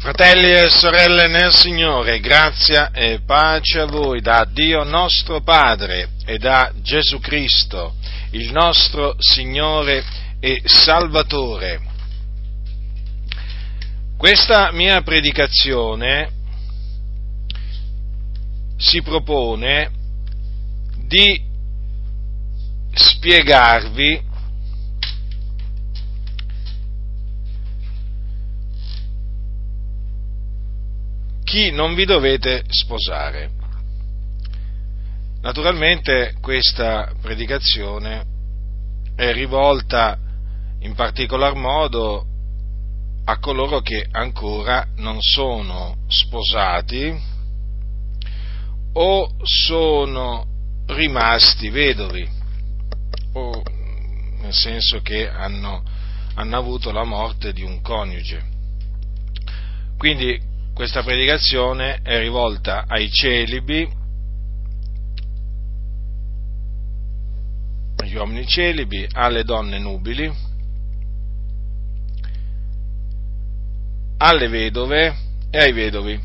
Fratelli e sorelle nel Signore, grazia e pace a voi da Dio nostro Padre e da Gesù Cristo, il nostro Signore e Salvatore. Questa mia predicazione si propone di spiegarvi chi non vi dovete sposare. Naturalmente questa predicazione è rivolta in particolar modo a coloro che ancora non sono sposati o sono rimasti vedovi, o nel senso che hanno, hanno avuto la morte di un coniuge. Quindi questa predicazione è rivolta ai celibi, agli uomini celibi, alle donne nubili, alle vedove e ai vedovi.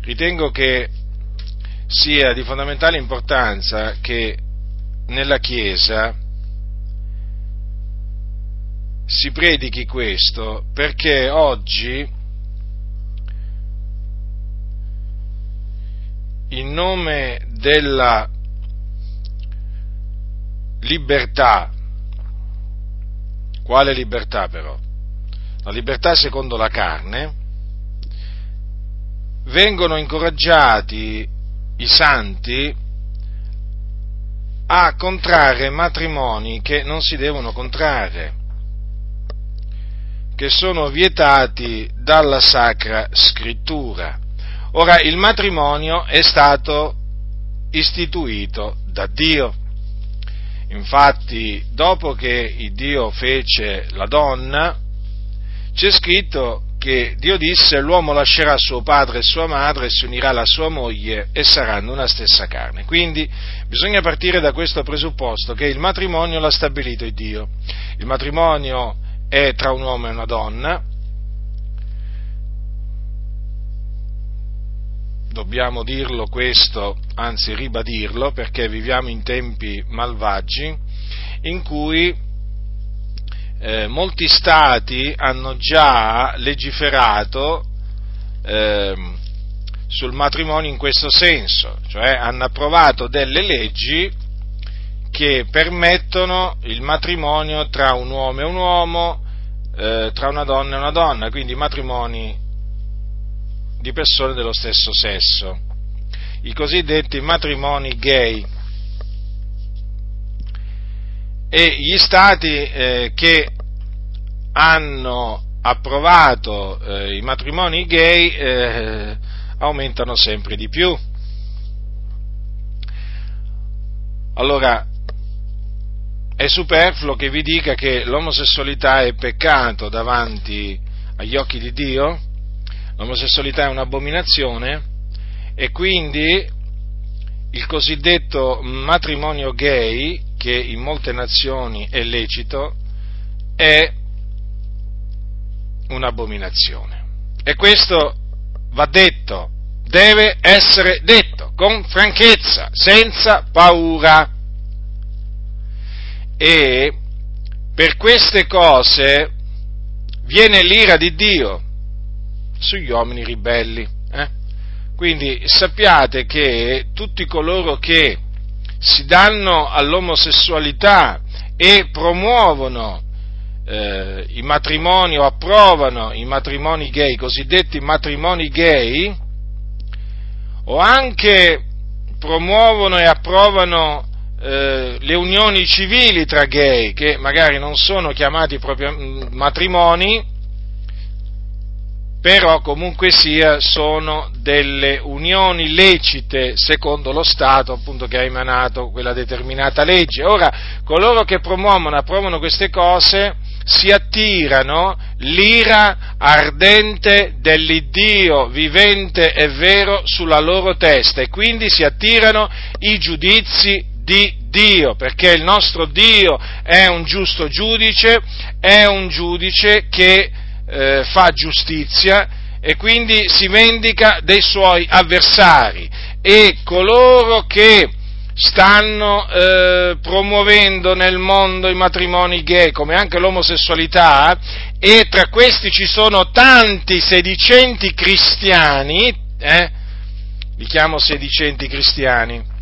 Ritengo che sia di fondamentale importanza che nella Chiesa si predichi questo perché oggi in nome della libertà, quale libertà però? La libertà secondo la carne, vengono incoraggiati i santi a contrarre matrimoni che non si devono contrarre che sono vietati dalla Sacra Scrittura. Ora, il matrimonio è stato istituito da Dio. Infatti, dopo che Dio fece la donna, c'è scritto che Dio disse l'uomo lascerà suo padre e sua madre, si unirà alla sua moglie e saranno una stessa carne. Quindi bisogna partire da questo presupposto che il matrimonio l'ha stabilito Dio. Il matrimonio è tra un uomo e una donna, dobbiamo dirlo questo, anzi ribadirlo, perché viviamo in tempi malvagi in cui eh, molti stati hanno già legiferato eh, sul matrimonio in questo senso, cioè hanno approvato delle leggi che permettono il matrimonio tra un uomo e un uomo, eh, tra una donna e una donna, quindi matrimoni di persone dello stesso sesso, i cosiddetti matrimoni gay. E gli stati eh, che hanno approvato eh, i matrimoni gay eh, aumentano sempre di più. Allora, è superfluo che vi dica che l'omosessualità è peccato davanti agli occhi di Dio, l'omosessualità è un'abominazione e quindi il cosiddetto matrimonio gay, che in molte nazioni è lecito, è un'abominazione. E questo va detto, deve essere detto con franchezza, senza paura e per queste cose viene l'ira di Dio sugli uomini ribelli. Eh? Quindi sappiate che tutti coloro che si danno all'omosessualità e promuovono eh, i matrimoni o approvano i matrimoni gay, i cosiddetti matrimoni gay, o anche promuovono e approvano eh, le unioni civili tra gay, che magari non sono chiamati proprio mm, matrimoni, però comunque sia sono delle unioni lecite secondo lo Stato appunto che ha emanato quella determinata legge. Ora, coloro che promuovono, approvano queste cose si attirano l'ira ardente dell'Iddio vivente e vero sulla loro testa e quindi si attirano i giudizi di Dio, perché il nostro Dio è un giusto giudice, è un giudice che eh, fa giustizia e quindi si vendica dei suoi avversari e coloro che stanno eh, promuovendo nel mondo i matrimoni gay come anche l'omosessualità e tra questi ci sono tanti sedicenti cristiani, eh, li chiamo sedicenti cristiani,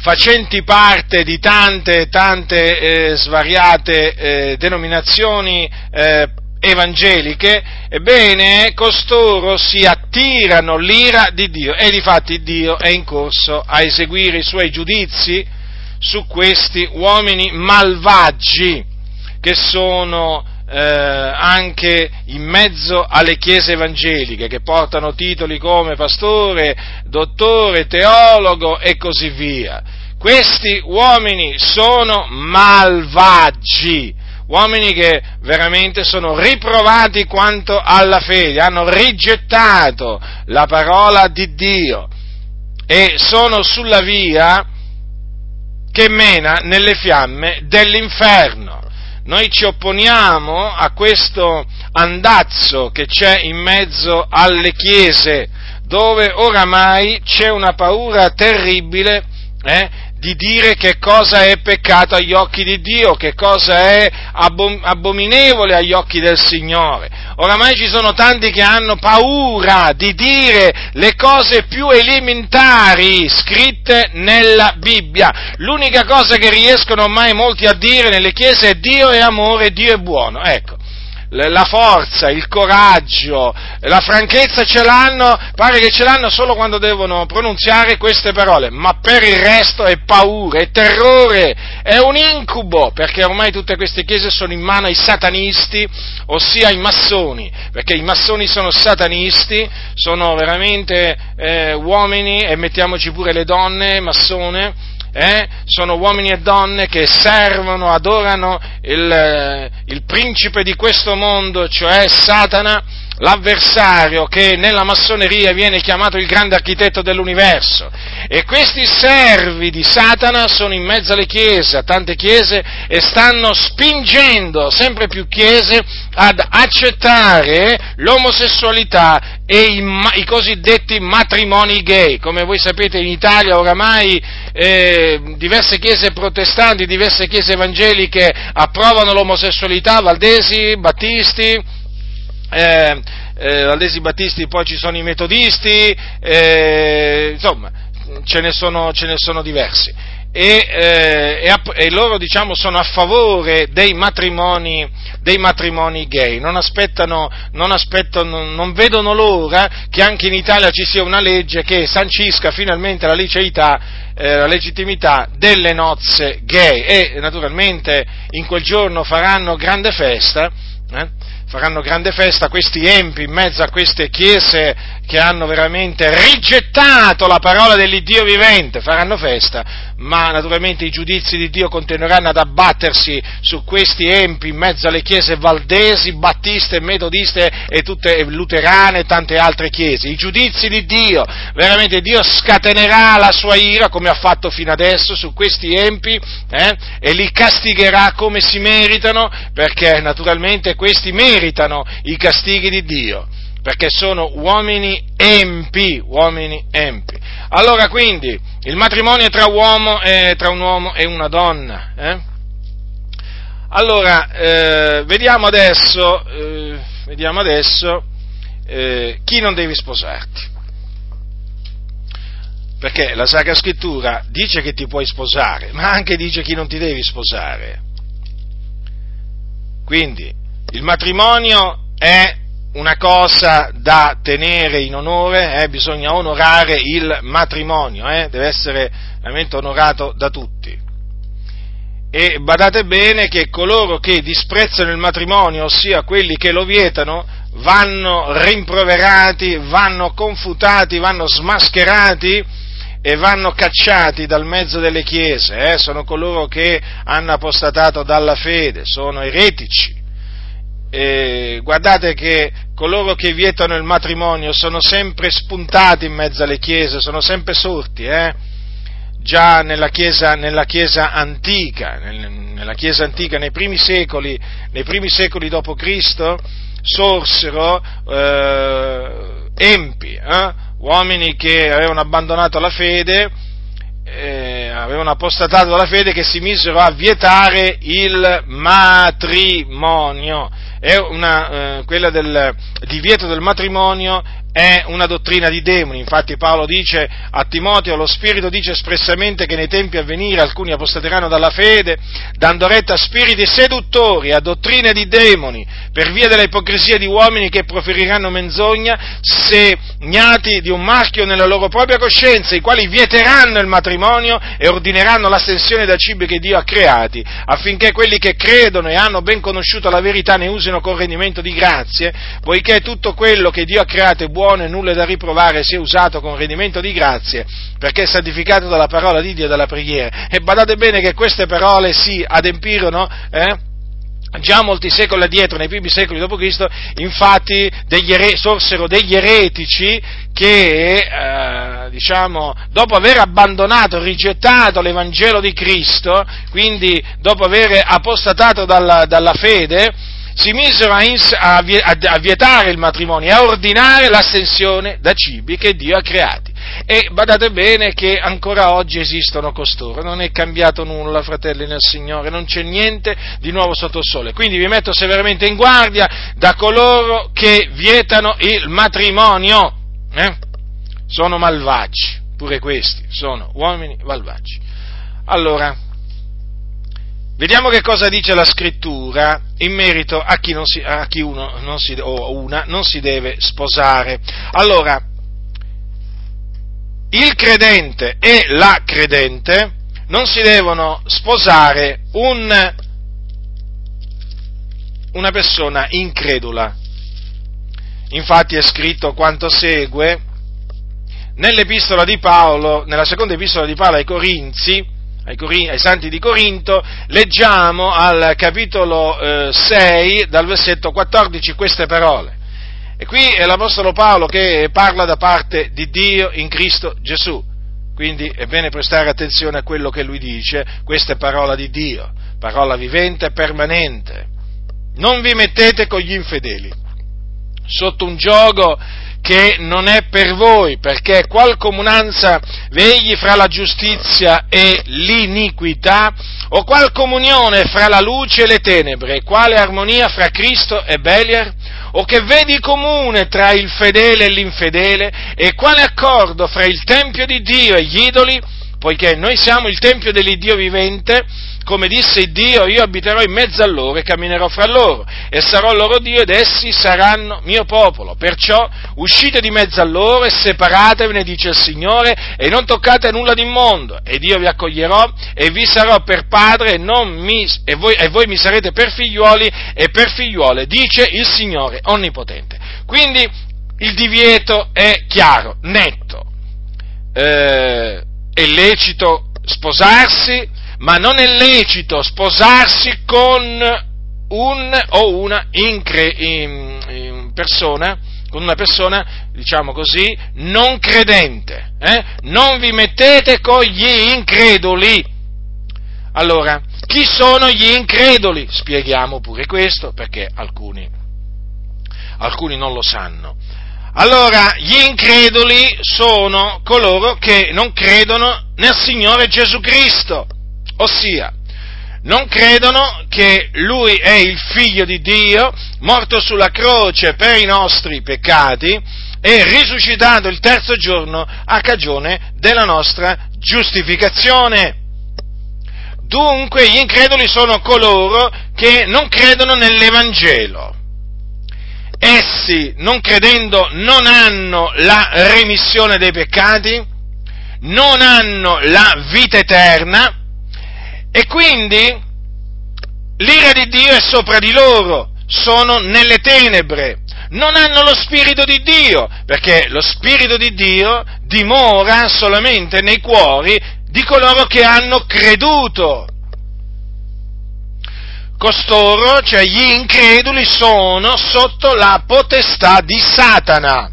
facenti parte di tante, tante eh, svariate eh, denominazioni eh, evangeliche, ebbene costoro si attirano l'ira di Dio e difatti Dio è in corso a eseguire i suoi giudizi su questi uomini malvagi che sono eh, anche in mezzo alle chiese evangeliche, che portano titoli come pastore, dottore, teologo e così via. Questi uomini sono malvagi, uomini che veramente sono riprovati quanto alla fede, hanno rigettato la parola di Dio e sono sulla via che mena nelle fiamme dell'inferno. Noi ci opponiamo a questo andazzo che c'è in mezzo alle chiese, dove oramai c'è una paura terribile eh, di dire che cosa è peccato agli occhi di Dio, che cosa è abominevole agli occhi del Signore. Oramai ci sono tanti che hanno paura di dire le cose più elementari scritte nella Bibbia. L'unica cosa che riescono ormai molti a dire nelle chiese è Dio è amore, Dio è buono. Ecco, la forza, il coraggio, la franchezza ce l'hanno, pare che ce l'hanno solo quando devono pronunziare queste parole, ma per il resto è paura, è terrore, è un incubo, perché ormai tutte queste chiese sono in mano ai satanisti, ossia ai massoni, perché i massoni sono satanisti, sono veramente eh, uomini, e mettiamoci pure le donne massone, eh, sono uomini e donne che servono, adorano il, eh, il principe di questo mondo, cioè Satana, l'avversario che nella massoneria viene chiamato il grande architetto dell'universo. E questi servi di Satana sono in mezzo alle chiese, a tante chiese, e stanno spingendo sempre più chiese ad accettare l'omosessualità e i, i cosiddetti matrimoni gay. Come voi sapete in Italia oramai eh, diverse chiese protestanti, diverse chiese evangeliche approvano l'omosessualità, Valdesi, Battisti, eh, eh, Valdesi Battisti, poi ci sono i metodisti, eh, insomma, ce ne sono, ce ne sono diversi. E, eh, e, e, loro diciamo sono a favore dei matrimoni, dei matrimoni gay, non aspettano, non aspettano, non vedono l'ora che anche in Italia ci sia una legge che sancisca finalmente la liceità, eh, la legittimità delle nozze gay e naturalmente in quel giorno faranno grande festa, eh, faranno grande festa questi empi in mezzo a queste chiese che hanno veramente rigettato la parola dell'Iddio vivente, faranno festa, ma naturalmente i giudizi di Dio continueranno ad abbattersi su questi empi in mezzo alle chiese valdesi, battiste, metodiste e tutte luterane e tante altre chiese. I giudizi di Dio, veramente Dio scatenerà la sua ira come ha fatto fino adesso su questi empi eh, e li castigherà come si meritano perché naturalmente questi meritano i castighi di Dio perché sono uomini empi, uomini empi. Allora quindi il matrimonio tra, uomo, eh, tra un uomo e una donna. Eh? Allora, eh, vediamo adesso, eh, vediamo adesso eh, chi non devi sposarti. Perché la Sacra Scrittura dice che ti puoi sposare, ma anche dice chi non ti devi sposare. Quindi il matrimonio è una cosa da tenere in onore, eh, bisogna onorare il matrimonio, eh, deve essere veramente onorato da tutti. E badate bene che coloro che disprezzano il matrimonio, ossia quelli che lo vietano, vanno rimproverati, vanno confutati, vanno smascherati e vanno cacciati dal mezzo delle chiese, eh, sono coloro che hanno apostatato dalla fede, sono eretici eh, guardate che coloro che vietano il matrimonio sono sempre spuntati in mezzo alle chiese, sono sempre sorti, eh? già nella Chiesa, nella chiesa antica, nella Chiesa antica, nei primi secoli, nei primi secoli d.C., sorsero eh, empi, eh, uomini che avevano abbandonato la fede, eh, avevano apostatato dalla fede, che si misero a vietare il matrimonio. Una, eh, quella del divieto del matrimonio è una dottrina di demoni, infatti Paolo dice a Timoteo, lo Spirito dice espressamente che nei tempi a venire alcuni apostateranno dalla fede, dando retta a spiriti seduttori, a dottrine di demoni, per via della ipocrisia di uomini che proferiranno menzogna, segnati di un marchio nella loro propria coscienza, i quali vieteranno il matrimonio e ordineranno l'astensione da cibi che Dio ha creati, affinché quelli che credono e hanno ben conosciuto la verità ne usino con rendimento di grazie, poiché tutto quello che Dio ha creato è buono, e nulla da riprovare sia usato con rendimento di grazie, perché è santificato dalla parola di Dio e dalla preghiera. E badate bene che queste parole si adempirono, eh? Già molti secoli addietro, nei primi secoli d.C., infatti degli ere- sorsero degli eretici che, eh, diciamo, dopo aver abbandonato, rigettato l'Evangelo di Cristo, quindi dopo aver apostatato dalla, dalla fede, si misero a, ins- a, a, vietare il matrimonio a ordinare l'astensione da cibi che Dio ha creati. E badate bene che ancora oggi esistono costoro, non è cambiato nulla, fratelli nel Signore, non c'è niente di nuovo sotto il sole. Quindi vi metto severamente in guardia da coloro che vietano il matrimonio. Eh? Sono malvagi, pure questi, sono uomini malvagi. Allora, Vediamo che cosa dice la scrittura in merito a chi, si, a chi uno si, o una non si deve sposare. Allora, il credente e la credente non si devono sposare un, una persona incredula. Infatti è scritto quanto segue nell'epistola di Paolo, nella seconda epistola di Paolo ai Corinzi, ai, santi di Corinto, leggiamo al capitolo eh, 6, dal versetto 14, queste parole. E qui è l'Apostolo Paolo che parla da parte di Dio in Cristo Gesù. Quindi è bene prestare attenzione a quello che lui dice, questa è parola di Dio, parola vivente e permanente. Non vi mettete con gli infedeli, sotto un gioco che non è per voi, perché qual comunanza vegli fra la giustizia e l'iniquità, o qual comunione fra la luce e le tenebre, quale armonia fra Cristo e Beliar, o che vedi comune tra il fedele e l'infedele, e quale accordo fra il Tempio di Dio e gli idoli, poiché noi siamo il Tempio dell'Iddio vivente, come disse Dio, io abiterò in mezzo a loro e camminerò fra loro, e sarò loro Dio ed essi saranno mio popolo. Perciò uscite di mezzo a loro e separatevene, dice il Signore, e non toccate nulla d'immondo, ed io vi accoglierò e vi sarò per padre e, mi, e, voi, e voi mi sarete per figliuoli e per figliuole, dice il Signore Onnipotente. Quindi il divieto è chiaro, netto. Eh, è lecito sposarsi, ma non è lecito sposarsi con un o una incre, in, in persona, con una persona, diciamo così, non credente. Eh? Non vi mettete con gli increduli. Allora, chi sono gli increduli? Spieghiamo pure questo, perché alcuni, alcuni non lo sanno. Allora, gli increduli sono coloro che non credono nel Signore Gesù Cristo ossia non credono che Lui è il figlio di Dio, morto sulla croce per i nostri peccati e risuscitato il terzo giorno a cagione della nostra giustificazione. Dunque gli increduli sono coloro che non credono nell'Evangelo. Essi, non credendo, non hanno la remissione dei peccati, non hanno la vita eterna, e quindi l'ira di Dio è sopra di loro, sono nelle tenebre, non hanno lo Spirito di Dio, perché lo Spirito di Dio dimora solamente nei cuori di coloro che hanno creduto. Costoro, cioè gli increduli, sono sotto la potestà di Satana,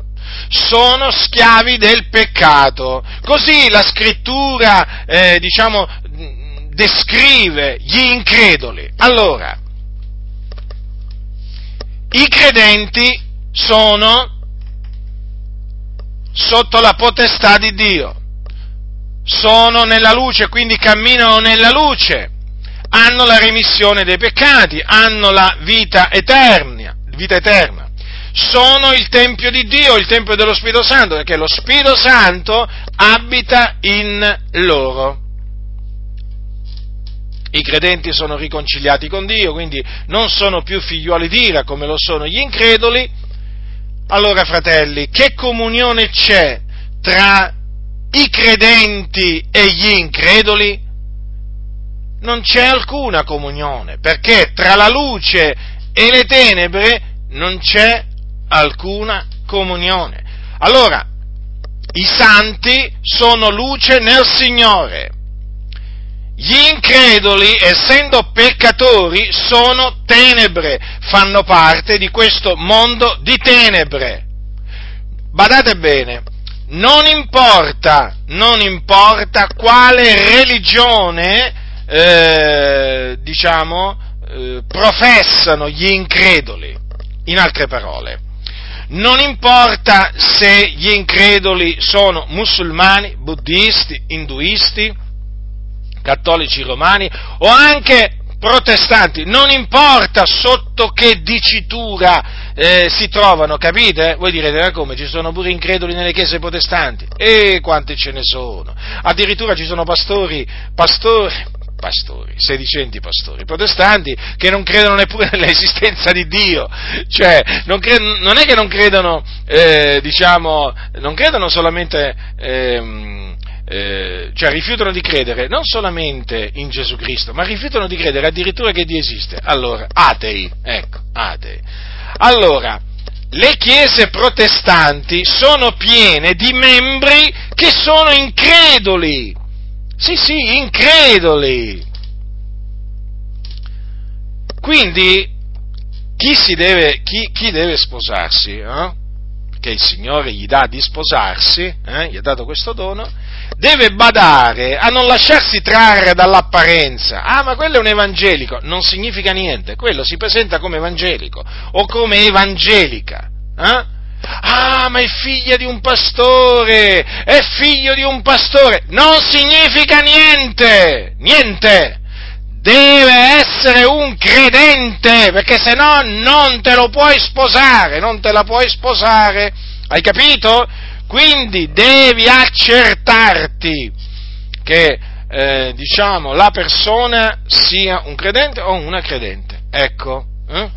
sono schiavi del peccato. Così la scrittura, eh, diciamo, descrive gli increduli. Allora, i credenti sono sotto la potestà di Dio, sono nella luce, quindi camminano nella luce, hanno la remissione dei peccati, hanno la vita eterna, vita eterna. Sono il Tempio di Dio, il Tempio dello Spirito Santo, perché lo Spirito Santo abita in loro. I credenti sono riconciliati con Dio, quindi non sono più figliuoli di ira come lo sono gli increduli. Allora, fratelli, che comunione c'è tra i credenti e gli increduli? Non c'è alcuna comunione, perché tra la luce e le tenebre non c'è alcuna comunione. Allora, i santi sono luce nel Signore gli increduli, essendo peccatori, sono tenebre, fanno parte di questo mondo di tenebre. Badate bene, non importa, non importa quale religione, eh, diciamo, eh, professano gli increduli, in altre parole. Non importa se gli increduli sono musulmani, buddisti, induisti, cattolici romani o anche protestanti, non importa sotto che dicitura eh, si trovano, capite? Voi direte, ma come, ci sono pure increduli nelle chiese protestanti? E quanti ce ne sono? Addirittura ci sono pastori, pastori, pastori, sedicenti pastori protestanti che non credono neppure nell'esistenza di Dio, cioè non, cre- non è che non credono, eh, diciamo, non credono solamente... Eh, eh, cioè rifiutano di credere non solamente in Gesù Cristo, ma rifiutano di credere addirittura che Dio esiste. Allora, atei, ecco, atei. Allora, le chiese protestanti sono piene di membri che sono increduli. Sì, sì, increduli. Quindi, chi, deve, chi, chi deve sposarsi, eh? che il Signore gli dà di sposarsi, eh? gli ha dato questo dono, deve badare a non lasciarsi trarre dall'apparenza. Ah, ma quello è un evangelico. Non significa niente. Quello si presenta come evangelico o come evangelica. Eh? Ah, ma è figlia di un pastore, è figlio di un pastore. Non significa niente, niente. Deve essere un credente, perché se no non te lo puoi sposare, non te la puoi sposare. Hai capito? Quindi devi accertarti che eh, diciamo, la persona sia un credente o una credente. Ecco. Eh?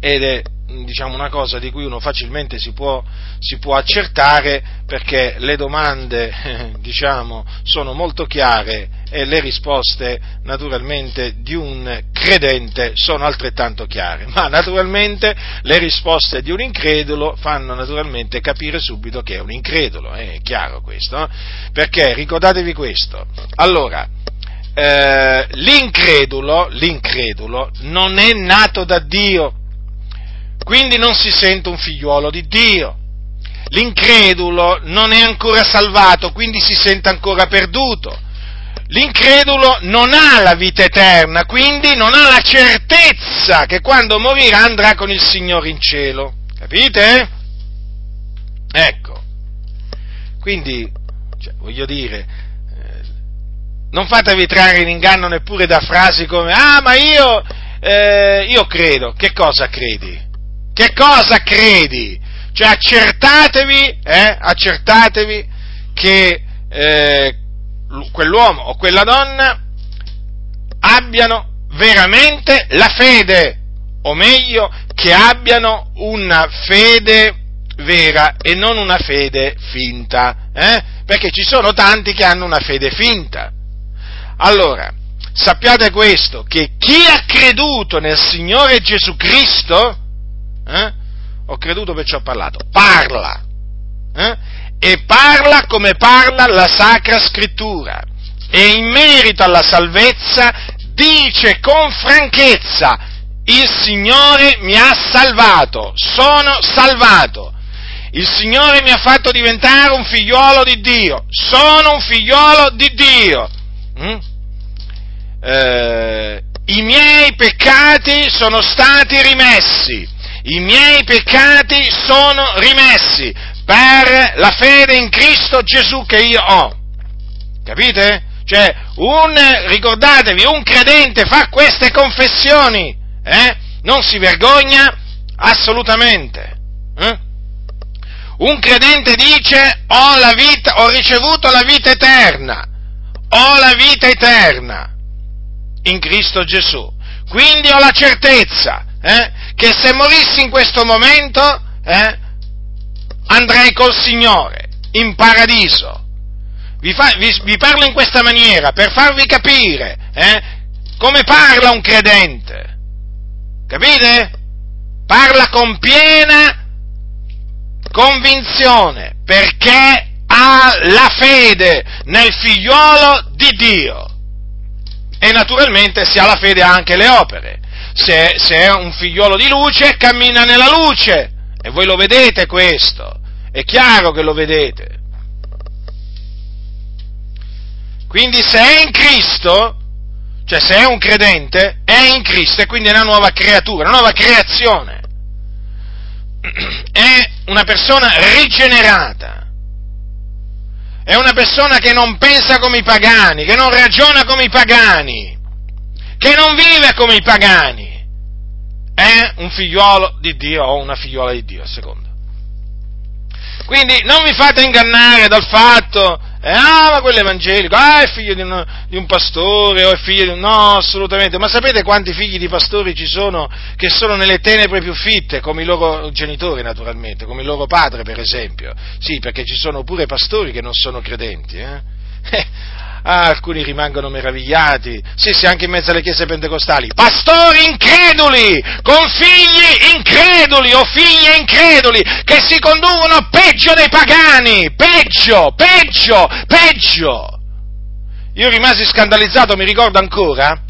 Ed è diciamo, una cosa di cui uno facilmente si può, si può accertare perché le domande diciamo, sono molto chiare e le risposte naturalmente di un credente sono altrettanto chiare, ma naturalmente le risposte di un incredulo fanno naturalmente capire subito che è un incredulo, è chiaro questo, eh? perché ricordatevi questo, allora, eh, l'incredulo, l'incredulo non è nato da Dio, quindi non si sente un figliuolo di Dio. L'incredulo non è ancora salvato, quindi si sente ancora perduto. L'incredulo non ha la vita eterna, quindi non ha la certezza che quando morirà andrà con il Signore in cielo. Capite? Ecco. Quindi, cioè, voglio dire, eh, non fatevi trarre in inganno neppure da frasi come, ah, ma io, eh, io credo. Che cosa credi? Che cosa credi? Cioè accertatevi, eh, accertatevi che eh, quell'uomo o quella donna abbiano veramente la fede, o meglio, che abbiano una fede vera e non una fede finta, eh? perché ci sono tanti che hanno una fede finta. Allora, sappiate questo, che chi ha creduto nel Signore Gesù Cristo, eh? Ho creduto perciò ho parlato. Parla. Eh? E parla come parla la Sacra Scrittura. E in merito alla salvezza dice con franchezza, il Signore mi ha salvato, sono salvato. il Signore mi ha fatto diventare un figliolo di Dio, sono un figliolo di Dio. Mm? Eh, I miei peccati sono stati rimessi, i miei peccati sono rimessi per la fede in Cristo Gesù che io ho. Capite? Cioè, un, ricordatevi, un credente fa queste confessioni, eh? non si vergogna assolutamente. Eh? Un credente dice ho, la vita, ho ricevuto la vita eterna, ho la vita eterna in Cristo Gesù. Quindi ho la certezza eh, che se morissi in questo momento eh, andrei col Signore in paradiso. Vi, fa, vi, vi, parlo in questa maniera per farvi capire eh, come parla un credente. Capite? Parla con piena convinzione perché ha la fede nel figliuolo di Dio. E naturalmente se ha la fede anche le opere. Se, se è un figliuolo di luce, cammina nella luce. E voi lo vedete questo. È chiaro che lo vedete. Quindi se è in Cristo, cioè se è un credente, è in Cristo e quindi è una nuova creatura, una nuova creazione. È una persona rigenerata. È una persona che non pensa come i pagani, che non ragiona come i pagani, che non vive come i pagani. È un figliuolo di Dio o una figliuola di Dio, a seconda. Quindi non vi fate ingannare dal fatto eh, ah, ma quello è evangelico, ah, è figlio di un, di un, pastore, o è figlio di un... No, assolutamente, ma sapete quanti figli di pastori ci sono che sono nelle tenebre più fitte, come i loro genitori naturalmente, come il loro padre per esempio? Sì, perché ci sono pure pastori che non sono credenti, eh? Ah, alcuni rimangono meravigliati, sì, sì, anche in mezzo alle chiese pentecostali, pastori increduli, con figli increduli o figlie increduli, che si conducono peggio dei pagani, peggio, peggio, peggio. Io rimasi scandalizzato, mi ricordo ancora,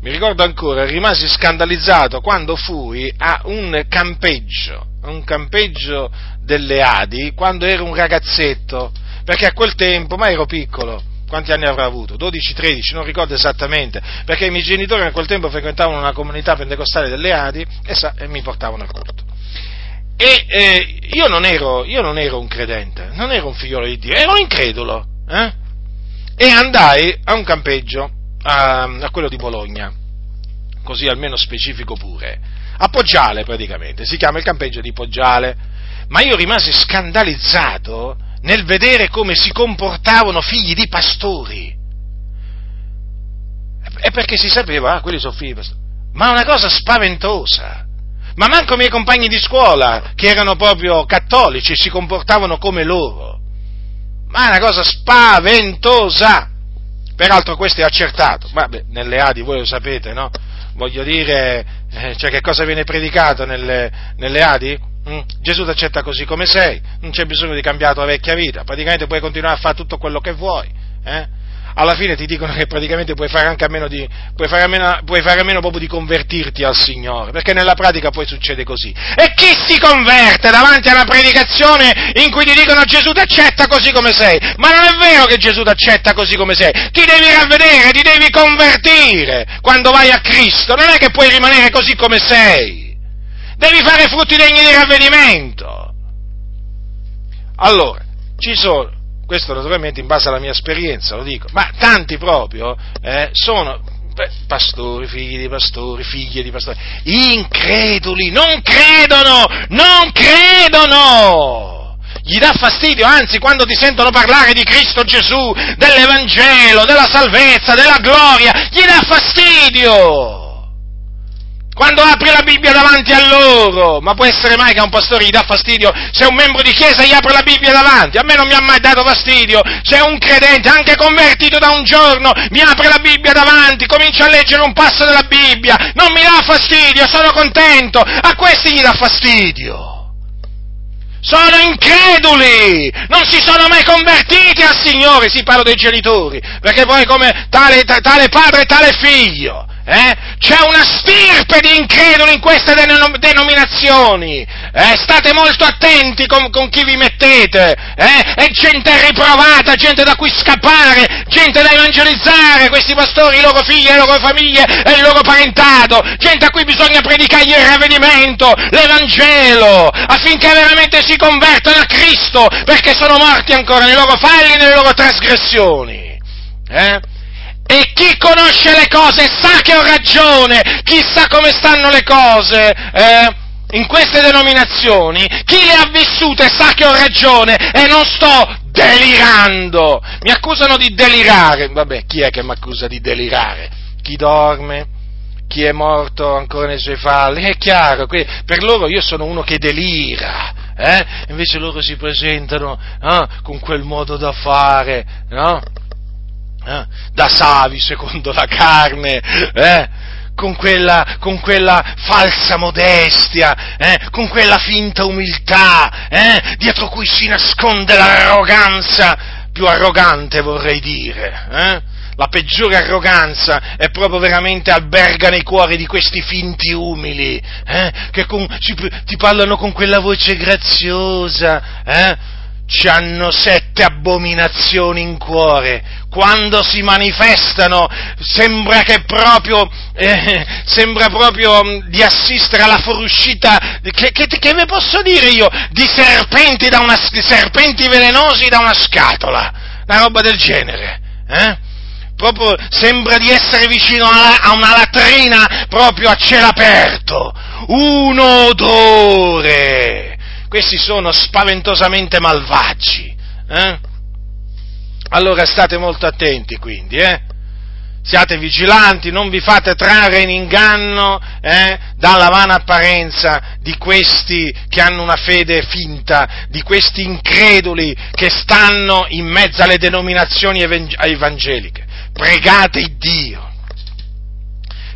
mi ricordo ancora, rimasi scandalizzato quando fui a un campeggio, a un campeggio delle Adi, quando ero un ragazzetto, perché a quel tempo, ma ero piccolo, quanti anni avrà avuto? 12-13, non ricordo esattamente, perché i miei genitori a quel tempo frequentavano una comunità pentecostale delle Adi e, sa, e mi portavano al culto. E eh, io, non ero, io, non ero, un credente, non ero un figliolo di Dio, ero incredulo. Eh? E andai a un campeggio, a, a quello di Bologna, così almeno specifico pure, a Poggiale praticamente, si chiama il campeggio di Poggiale, ma io rimasi scandalizzato nel vedere come si comportavano figli di pastori. È perché si sapeva, ah, quelli sono figli di pastori. Ma una cosa spaventosa. Ma manco i miei compagni di scuola, che erano proprio cattolici, si comportavano come loro. Ma è una cosa spaventosa. Peraltro questo è accertato. Vabbè, nelle Adi voi lo sapete, no? Voglio dire, eh, cioè che cosa viene predicato nelle, nelle Adi? Mm? Gesù ti accetta così come sei, non c'è bisogno di cambiare la tua vecchia vita, praticamente puoi continuare a fare tutto quello che vuoi. Eh? Alla fine ti dicono che praticamente puoi fare anche a meno di, puoi fare a meno, puoi fare a meno proprio di convertirti al Signore, perché nella pratica poi succede così. E chi si converte davanti a una predicazione in cui ti dicono Gesù ti accetta così come sei? Ma non è vero che Gesù ti accetta così come sei, ti devi ravvedere, ti devi convertire quando vai a Cristo, non è che puoi rimanere così come sei devi fare frutti degni di ravvedimento. Allora, ci sono, questo naturalmente in base alla mia esperienza lo dico, ma tanti proprio eh, sono beh, pastori, figli di pastori, figlie di pastori, increduli, non credono, non credono! Gli dà fastidio, anzi, quando ti sentono parlare di Cristo Gesù, dell'Evangelo, della salvezza, della gloria, gli dà fastidio! Quando apri la Bibbia davanti a loro. Ma può essere mai che a un pastore gli dà fastidio se un membro di chiesa gli apre la Bibbia davanti? A me non mi ha mai dato fastidio se un credente, anche convertito da un giorno, mi apre la Bibbia davanti, comincia a leggere un passo della Bibbia. Non mi dà fastidio, sono contento. A questi gli dà fastidio. Sono increduli, non si sono mai convertiti al Signore, si parla dei genitori, perché poi come tale, tale padre tale figlio, Eh? C'è una stirpe di increduli in queste denominazioni. Eh? State molto attenti con, con chi vi mettete. Eh? È gente riprovata, gente da cui scappare, gente da evangelizzare, questi pastori, i loro figli, le loro famiglie e il loro parentato, gente a cui bisogna predicare il ravvedimento, l'Evangelo, affinché veramente si convertano a Cristo, perché sono morti ancora nei loro falli e nelle loro trasgressioni. Eh? E chi conosce le cose sa che ho ragione, chi sa come stanno le cose, eh? in queste denominazioni, chi le ha vissute sa che ho ragione e non sto delirando. Mi accusano di delirare. Vabbè, chi è che mi accusa di delirare? Chi dorme? Chi è morto ancora nei suoi falli? È chiaro, per loro io sono uno che delira. Eh? Invece loro si presentano eh, con quel modo da fare, no? Eh, da savi secondo la carne, eh, con, quella, con, quella, falsa modestia, eh, con quella finta umiltà, eh, dietro cui si nasconde l'arroganza, più arrogante vorrei dire. Eh? La peggiore arroganza è proprio veramente alberga nei cuori di questi finti umili, eh, che con, ci, ti parlano con quella voce graziosa, eh, hanno sette abominazioni in cuore. Quando si manifestano sembra che proprio, eh, sembra proprio mm, di assistere alla fuoriuscita, che, che, che vi posso dire io, di serpenti, una, di serpenti velenosi da una scatola, una roba del genere. Eh? Proprio sembra di essere vicino a, a una latrina proprio a cielo aperto. Un odore questi sono spaventosamente malvagi. Eh? Allora state molto attenti quindi, eh? Siate vigilanti, non vi fate trarre in inganno eh, dalla vana apparenza di questi che hanno una fede finta, di questi increduli che stanno in mezzo alle denominazioni evangeliche. Pregate Dio,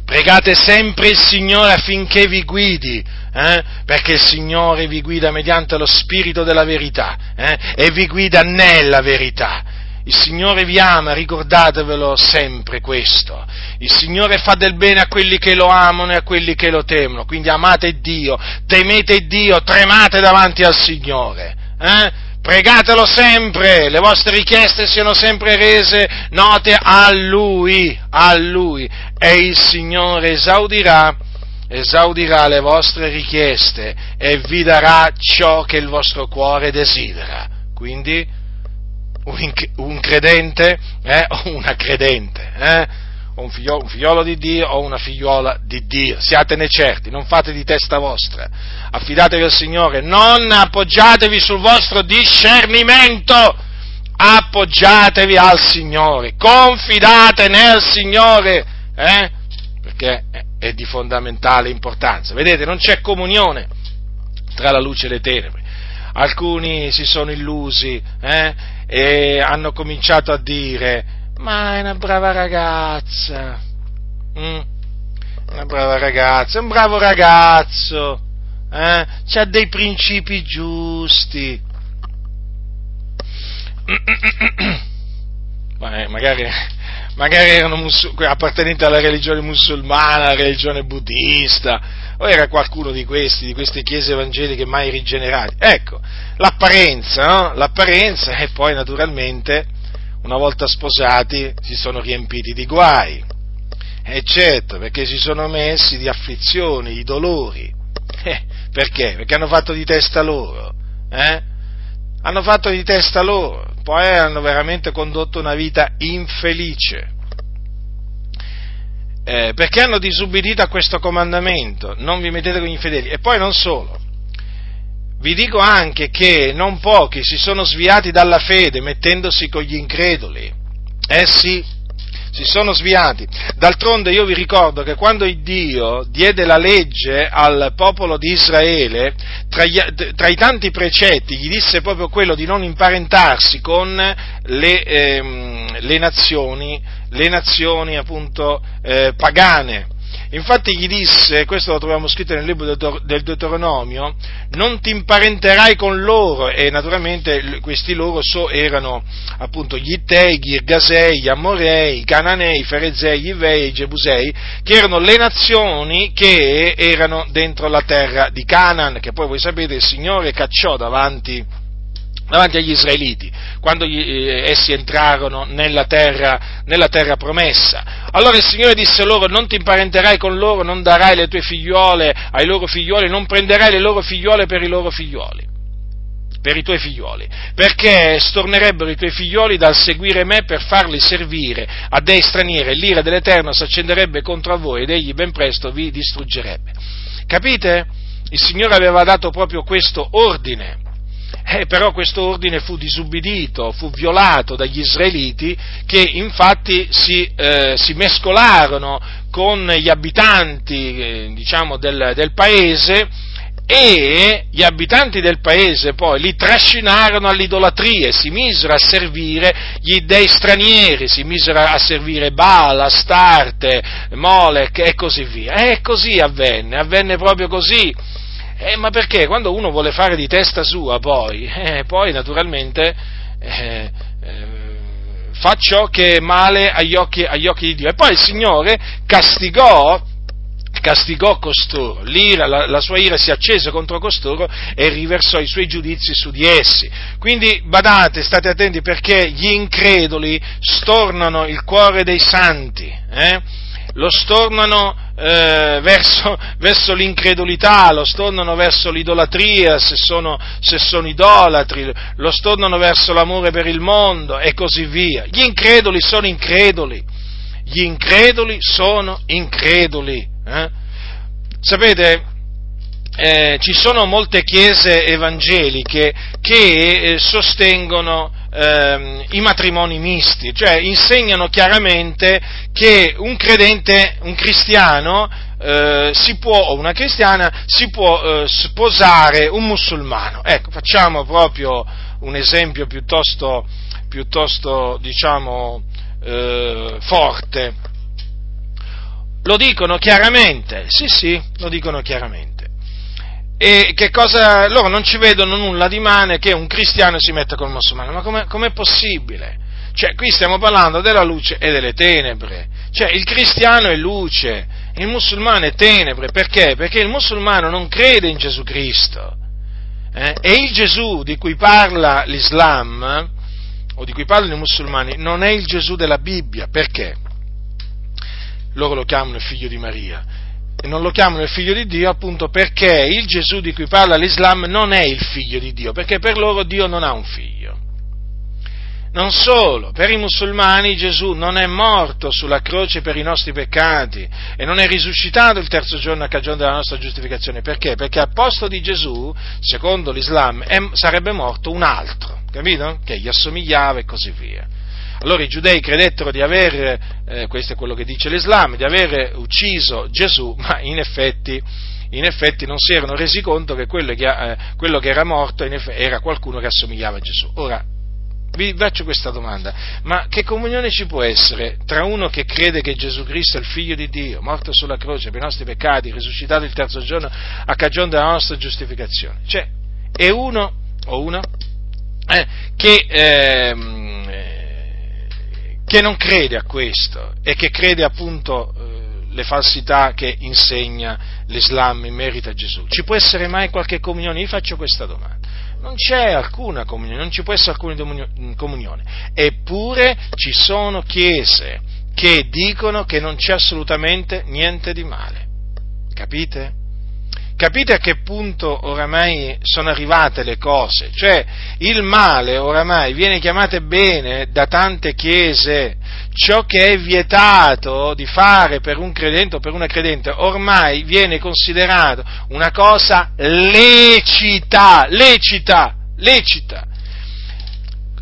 pregate sempre il Signore affinché vi guidi, eh? perché il Signore vi guida mediante lo Spirito della verità eh? e vi guida nella verità. Il Signore vi ama, ricordatevelo sempre questo. Il Signore fa del bene a quelli che lo amano e a quelli che lo temono. Quindi amate Dio, temete Dio, tremate davanti al Signore. Eh? Pregatelo sempre, le vostre richieste siano sempre rese note a Lui, a Lui, e il Signore esaudirà esaudirà le vostre richieste e vi darà ciò che il vostro cuore desidera. Quindi un, credente eh, o una credente, eh, un, figliolo, un figliolo di Dio o una figliuola di Dio, siatene certi, non fate di testa vostra, affidatevi al Signore, non appoggiatevi sul vostro discernimento, appoggiatevi al Signore, confidate nel Signore, eh, perché è di fondamentale importanza. Vedete, non c'è comunione tra la luce e le tenebre. Alcuni si sono illusi eh, e hanno cominciato a dire, ma è una brava ragazza, mm, una brava ragazza, un bravo ragazzo, eh, ha dei principi giusti. magari magari erano musul- appartenenti alla religione musulmana, alla religione buddista, o era qualcuno di questi, di queste chiese evangeliche mai rigenerate. Ecco, l'apparenza, no? L'apparenza e poi naturalmente, una volta sposati, si sono riempiti di guai. E certo, perché si sono messi di afflizioni, di dolori. Eh, perché? Perché hanno fatto di testa loro. Eh? Hanno fatto di testa loro poi hanno veramente condotto una vita infelice. Eh, perché hanno disubbidito a questo comandamento, non vi mettete con gli infedeli. E poi non solo, vi dico anche che non pochi si sono sviati dalla fede mettendosi con gli increduli. Eh sì, si sono sviati. D'altronde io vi ricordo che quando Dio diede la legge al popolo di Israele, tra, gli, tra i tanti precetti gli disse proprio quello di non imparentarsi con le, ehm, le nazioni, le nazioni appunto eh, pagane. Infatti gli disse, questo lo troviamo scritto nel libro del Deuteronomio, non ti imparenterai con loro, e naturalmente questi loro so, erano appunto gli Ittei, gli Irgasei, gli Ammorei, i Cananei, i Ferezei, gli Ivei, i Gebusei, che erano le nazioni che erano dentro la terra di Canaan, che poi voi sapete il Signore cacciò davanti davanti agli israeliti, quando gli, eh, essi entrarono nella terra, nella terra, promessa. Allora il Signore disse loro, non ti imparenterai con loro, non darai le tue figliuole ai loro figlioli, non prenderai le loro figliuole per i loro figlioli per i tuoi figlioli, perché stornerebbero i tuoi figlioli dal seguire me per farli servire a dei stranieri l'ira dell'Eterno si accenderebbe contro voi ed egli ben presto vi distruggerebbe. Capite? Il Signore aveva dato proprio questo ordine eh, però questo ordine fu disubbidito, fu violato dagli israeliti che infatti si, eh, si mescolarono con gli abitanti eh, diciamo, del, del paese e gli abitanti del paese poi li trascinarono all'idolatria si misero a servire gli dei stranieri, si misero a servire Bala, Astarte, Molech e così via. E così avvenne, avvenne proprio così. Eh, ma perché quando uno vuole fare di testa sua poi, eh, poi naturalmente eh, eh, fa ciò che è male agli occhi, agli occhi di Dio. E poi il Signore castigò castigò costoro, l'ira, la, la, sua ira si accese contro costoro e riversò i suoi giudizi su di essi. Quindi badate, state attenti perché gli increduli stornano il cuore dei santi, eh? Lo stornano eh, verso, verso, l'incredulità, lo stornano verso l'idolatria se sono, se sono idolatri, lo stornano verso l'amore per il mondo e così via. Gli increduli sono increduli, gli increduli sono increduli. Eh? Sapete, eh, ci sono molte chiese evangeliche che eh, sostengono ehm, i matrimoni misti, cioè insegnano chiaramente che un credente, un cristiano, eh, può, o una cristiana, si può eh, sposare un musulmano. Ecco, facciamo proprio un esempio piuttosto, piuttosto diciamo, eh, forte. Lo dicono chiaramente, sì sì, lo dicono chiaramente. E che cosa, loro non ci vedono nulla di male che un cristiano si metta col musulmano, ma com'è, com'è possibile? Cioè, qui stiamo parlando della luce e delle tenebre. Cioè, il cristiano è luce, il musulmano è tenebre. Perché? Perché il musulmano non crede in Gesù Cristo. Eh? E il Gesù di cui parla l'Islam, o di cui parlano i musulmani, non è il Gesù della Bibbia. Perché? Loro lo chiamano il figlio di Maria e non lo chiamano il figlio di Dio appunto perché il Gesù di cui parla l'Islam non è il figlio di Dio, perché per loro Dio non ha un figlio. Non solo, per i musulmani Gesù non è morto sulla croce per i nostri peccati e non è risuscitato il terzo giorno a cagione della nostra giustificazione. Perché? Perché al posto di Gesù, secondo l'Islam, è, sarebbe morto un altro, capito? Che gli assomigliava e così via. Allora i giudei credettero di aver, eh, questo è quello che dice l'Islam, di aver ucciso Gesù, ma in effetti, in effetti non si erano resi conto che quello che, eh, quello che era morto era qualcuno che assomigliava a Gesù. Ora, vi faccio questa domanda, ma che comunione ci può essere tra uno che crede che Gesù Cristo è il figlio di Dio, morto sulla croce per i nostri peccati, risuscitato il terzo giorno a cagione della nostra giustificazione? Cioè, è uno o una eh, che... Eh, che non crede a questo e che crede appunto eh, le falsità che insegna l'Islam in merito a Gesù. Ci può essere mai qualche comunione? Io faccio questa domanda. Non c'è alcuna comunione, non ci può essere alcuna comunione. Eppure ci sono chiese che dicono che non c'è assolutamente niente di male. Capite? Capite a che punto oramai sono arrivate le cose? Cioè, il male oramai viene chiamato bene da tante chiese. Ciò che è vietato di fare per un credente o per una credente ormai viene considerato una cosa lecita, lecita, lecita.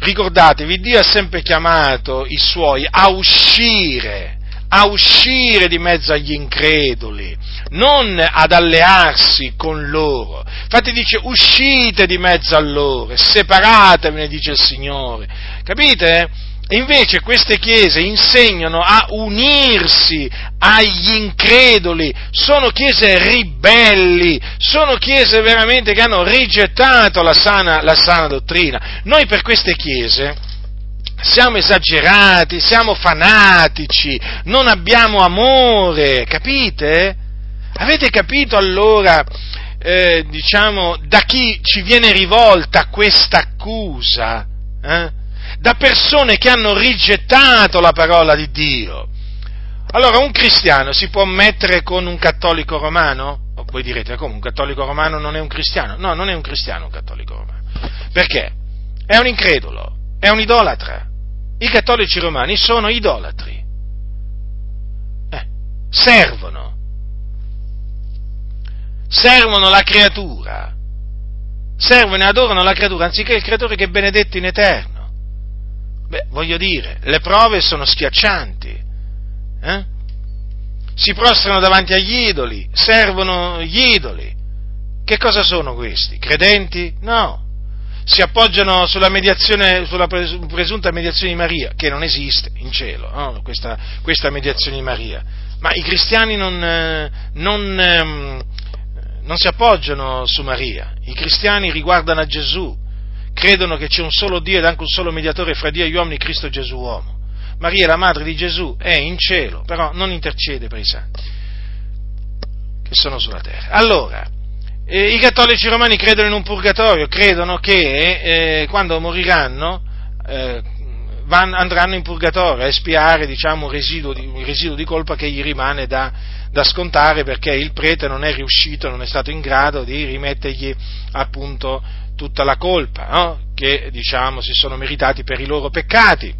Ricordatevi, Dio ha sempre chiamato i suoi a uscire, a uscire di mezzo agli increduli non ad allearsi con loro. Infatti dice uscite di mezzo a loro, separatevene, dice il Signore. Capite? Invece queste chiese insegnano a unirsi agli increduli, sono chiese ribelli, sono chiese veramente che hanno rigettato la sana, la sana dottrina. Noi per queste chiese siamo esagerati, siamo fanatici, non abbiamo amore, capite? Avete capito allora, eh, diciamo, da chi ci viene rivolta questa accusa? Eh? Da persone che hanno rigettato la parola di Dio. Allora, un cristiano si può mettere con un cattolico romano? O voi direte, come un cattolico romano non è un cristiano? No, non è un cristiano un cattolico romano. Perché? È un incredulo, è un idolatra. I cattolici romani sono idolatri. Eh, servono. Servono la creatura. Servono e adorano la creatura anziché il creatore che è benedetto in eterno. Beh, voglio dire, le prove sono schiaccianti. Eh? Si prostrano davanti agli idoli, servono gli idoli. Che cosa sono questi? Credenti? No. Si appoggiano sulla, mediazione, sulla presunta mediazione di Maria, che non esiste in cielo, no? questa, questa, mediazione di Maria. Ma i cristiani non, eh, non, ehm, non si appoggiano su Maria, i cristiani riguardano a Gesù, credono che c'è un solo Dio ed anche un solo mediatore fra Dio e gli uomini, Cristo Gesù uomo. Maria, la madre di Gesù, è in cielo, però non intercede per i santi che sono sulla terra. Allora, eh, i cattolici romani credono in un purgatorio, credono che eh, quando moriranno eh, van, andranno in purgatorio a espiare diciamo, un, residuo di, un residuo di colpa che gli rimane da, da scontare perché il prete non è riuscito, non è stato in grado di rimettergli appunto tutta la colpa no? che diciamo si sono meritati per i loro peccati.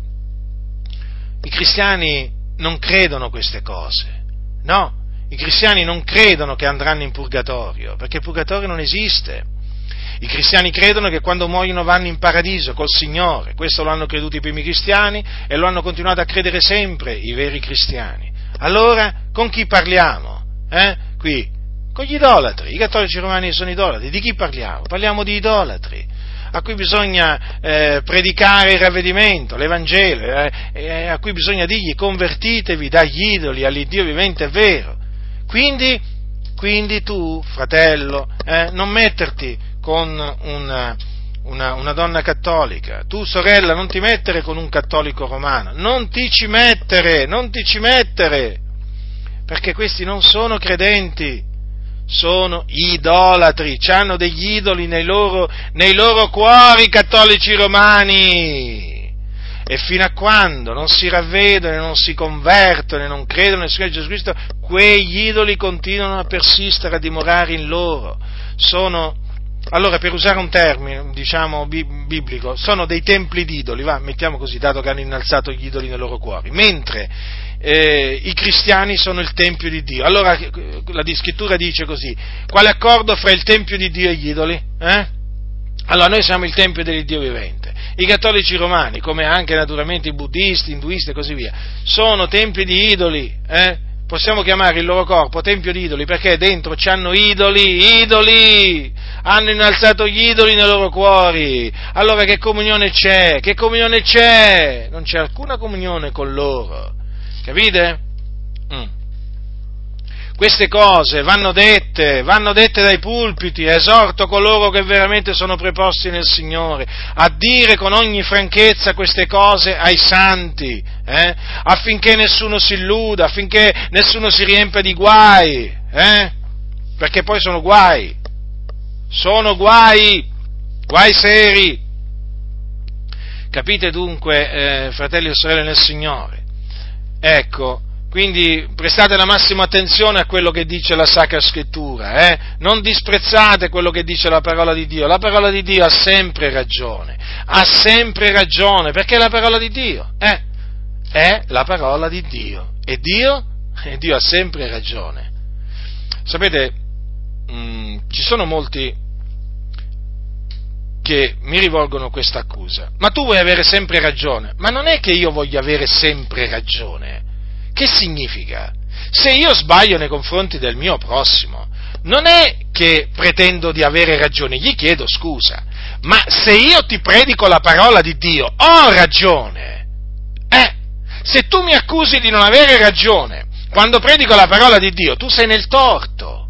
I cristiani non credono queste cose, no? I cristiani non credono che andranno in purgatorio, perché il purgatorio non esiste. I cristiani credono che quando muoiono vanno in paradiso col Signore, questo lo hanno creduto i primi cristiani e lo hanno continuato a credere sempre i veri cristiani. Allora, con chi parliamo? Eh? Qui, con gli idolatri, i cattolici romani sono idolatri, di chi parliamo? Parliamo di idolatri, a cui bisogna eh, predicare il ravvedimento, l'Evangelo, eh, eh, a cui bisogna dirgli convertitevi dagli idoli all'Iddio vivente e vero. Quindi, quindi tu, fratello, eh, non metterti con una, una, una, donna cattolica, tu sorella non ti mettere con un cattolico romano, non ti ci mettere, non ti ci mettere, perché questi non sono credenti, sono idolatri, hanno degli idoli nei loro, nei loro cuori cattolici romani. E fino a quando non si ravvedono, non si convertono e non credono nel Signore Gesù Cristo, quegli idoli continuano a persistere, a dimorare in loro. Sono, allora, per usare un termine, diciamo, biblico, sono dei templi di idoli, va, mettiamo così, dato che hanno innalzato gli idoli nei loro cuori, mentre eh, i cristiani sono il Tempio di Dio. Allora la scrittura dice così, quale accordo fra il Tempio di Dio e gli idoli? Eh? Allora noi siamo il Tempio del Dio vivente. I cattolici romani, come anche naturalmente i buddisti, induisti e così via, sono templi di idoli. Eh? Possiamo chiamare il loro corpo Tempio di idoli perché dentro c'hanno idoli, idoli! Hanno innalzato gli idoli nei loro cuori. Allora che comunione c'è? Che comunione c'è? Non c'è alcuna comunione con loro Capite? Queste cose vanno dette, vanno dette dai pulpiti, esorto coloro che veramente sono preposti nel Signore a dire con ogni franchezza queste cose ai santi, eh? affinché nessuno si illuda, affinché nessuno si riempia di guai, eh? perché poi sono guai, sono guai, guai seri. Capite dunque, eh, fratelli e sorelle nel Signore? Ecco, quindi prestate la massima attenzione a quello che dice la Sacra Scrittura, eh? non disprezzate quello che dice la parola di Dio, la parola di Dio ha sempre ragione, ha sempre ragione, perché è la parola di Dio, eh? è la parola di Dio, e Dio, e Dio ha sempre ragione. Sapete, mh, mm, ci sono molti che mi rivolgono questa accusa. Ma tu vuoi avere sempre ragione. Ma non è che io voglio avere sempre ragione. Che significa? Se io sbaglio nei confronti del mio prossimo, non è che pretendo di avere ragione, gli chiedo scusa. Ma se io ti predico la parola di Dio, ho ragione. se tu mi accusi di non avere ragione quando predico la parola di Dio, tu sei nel torto.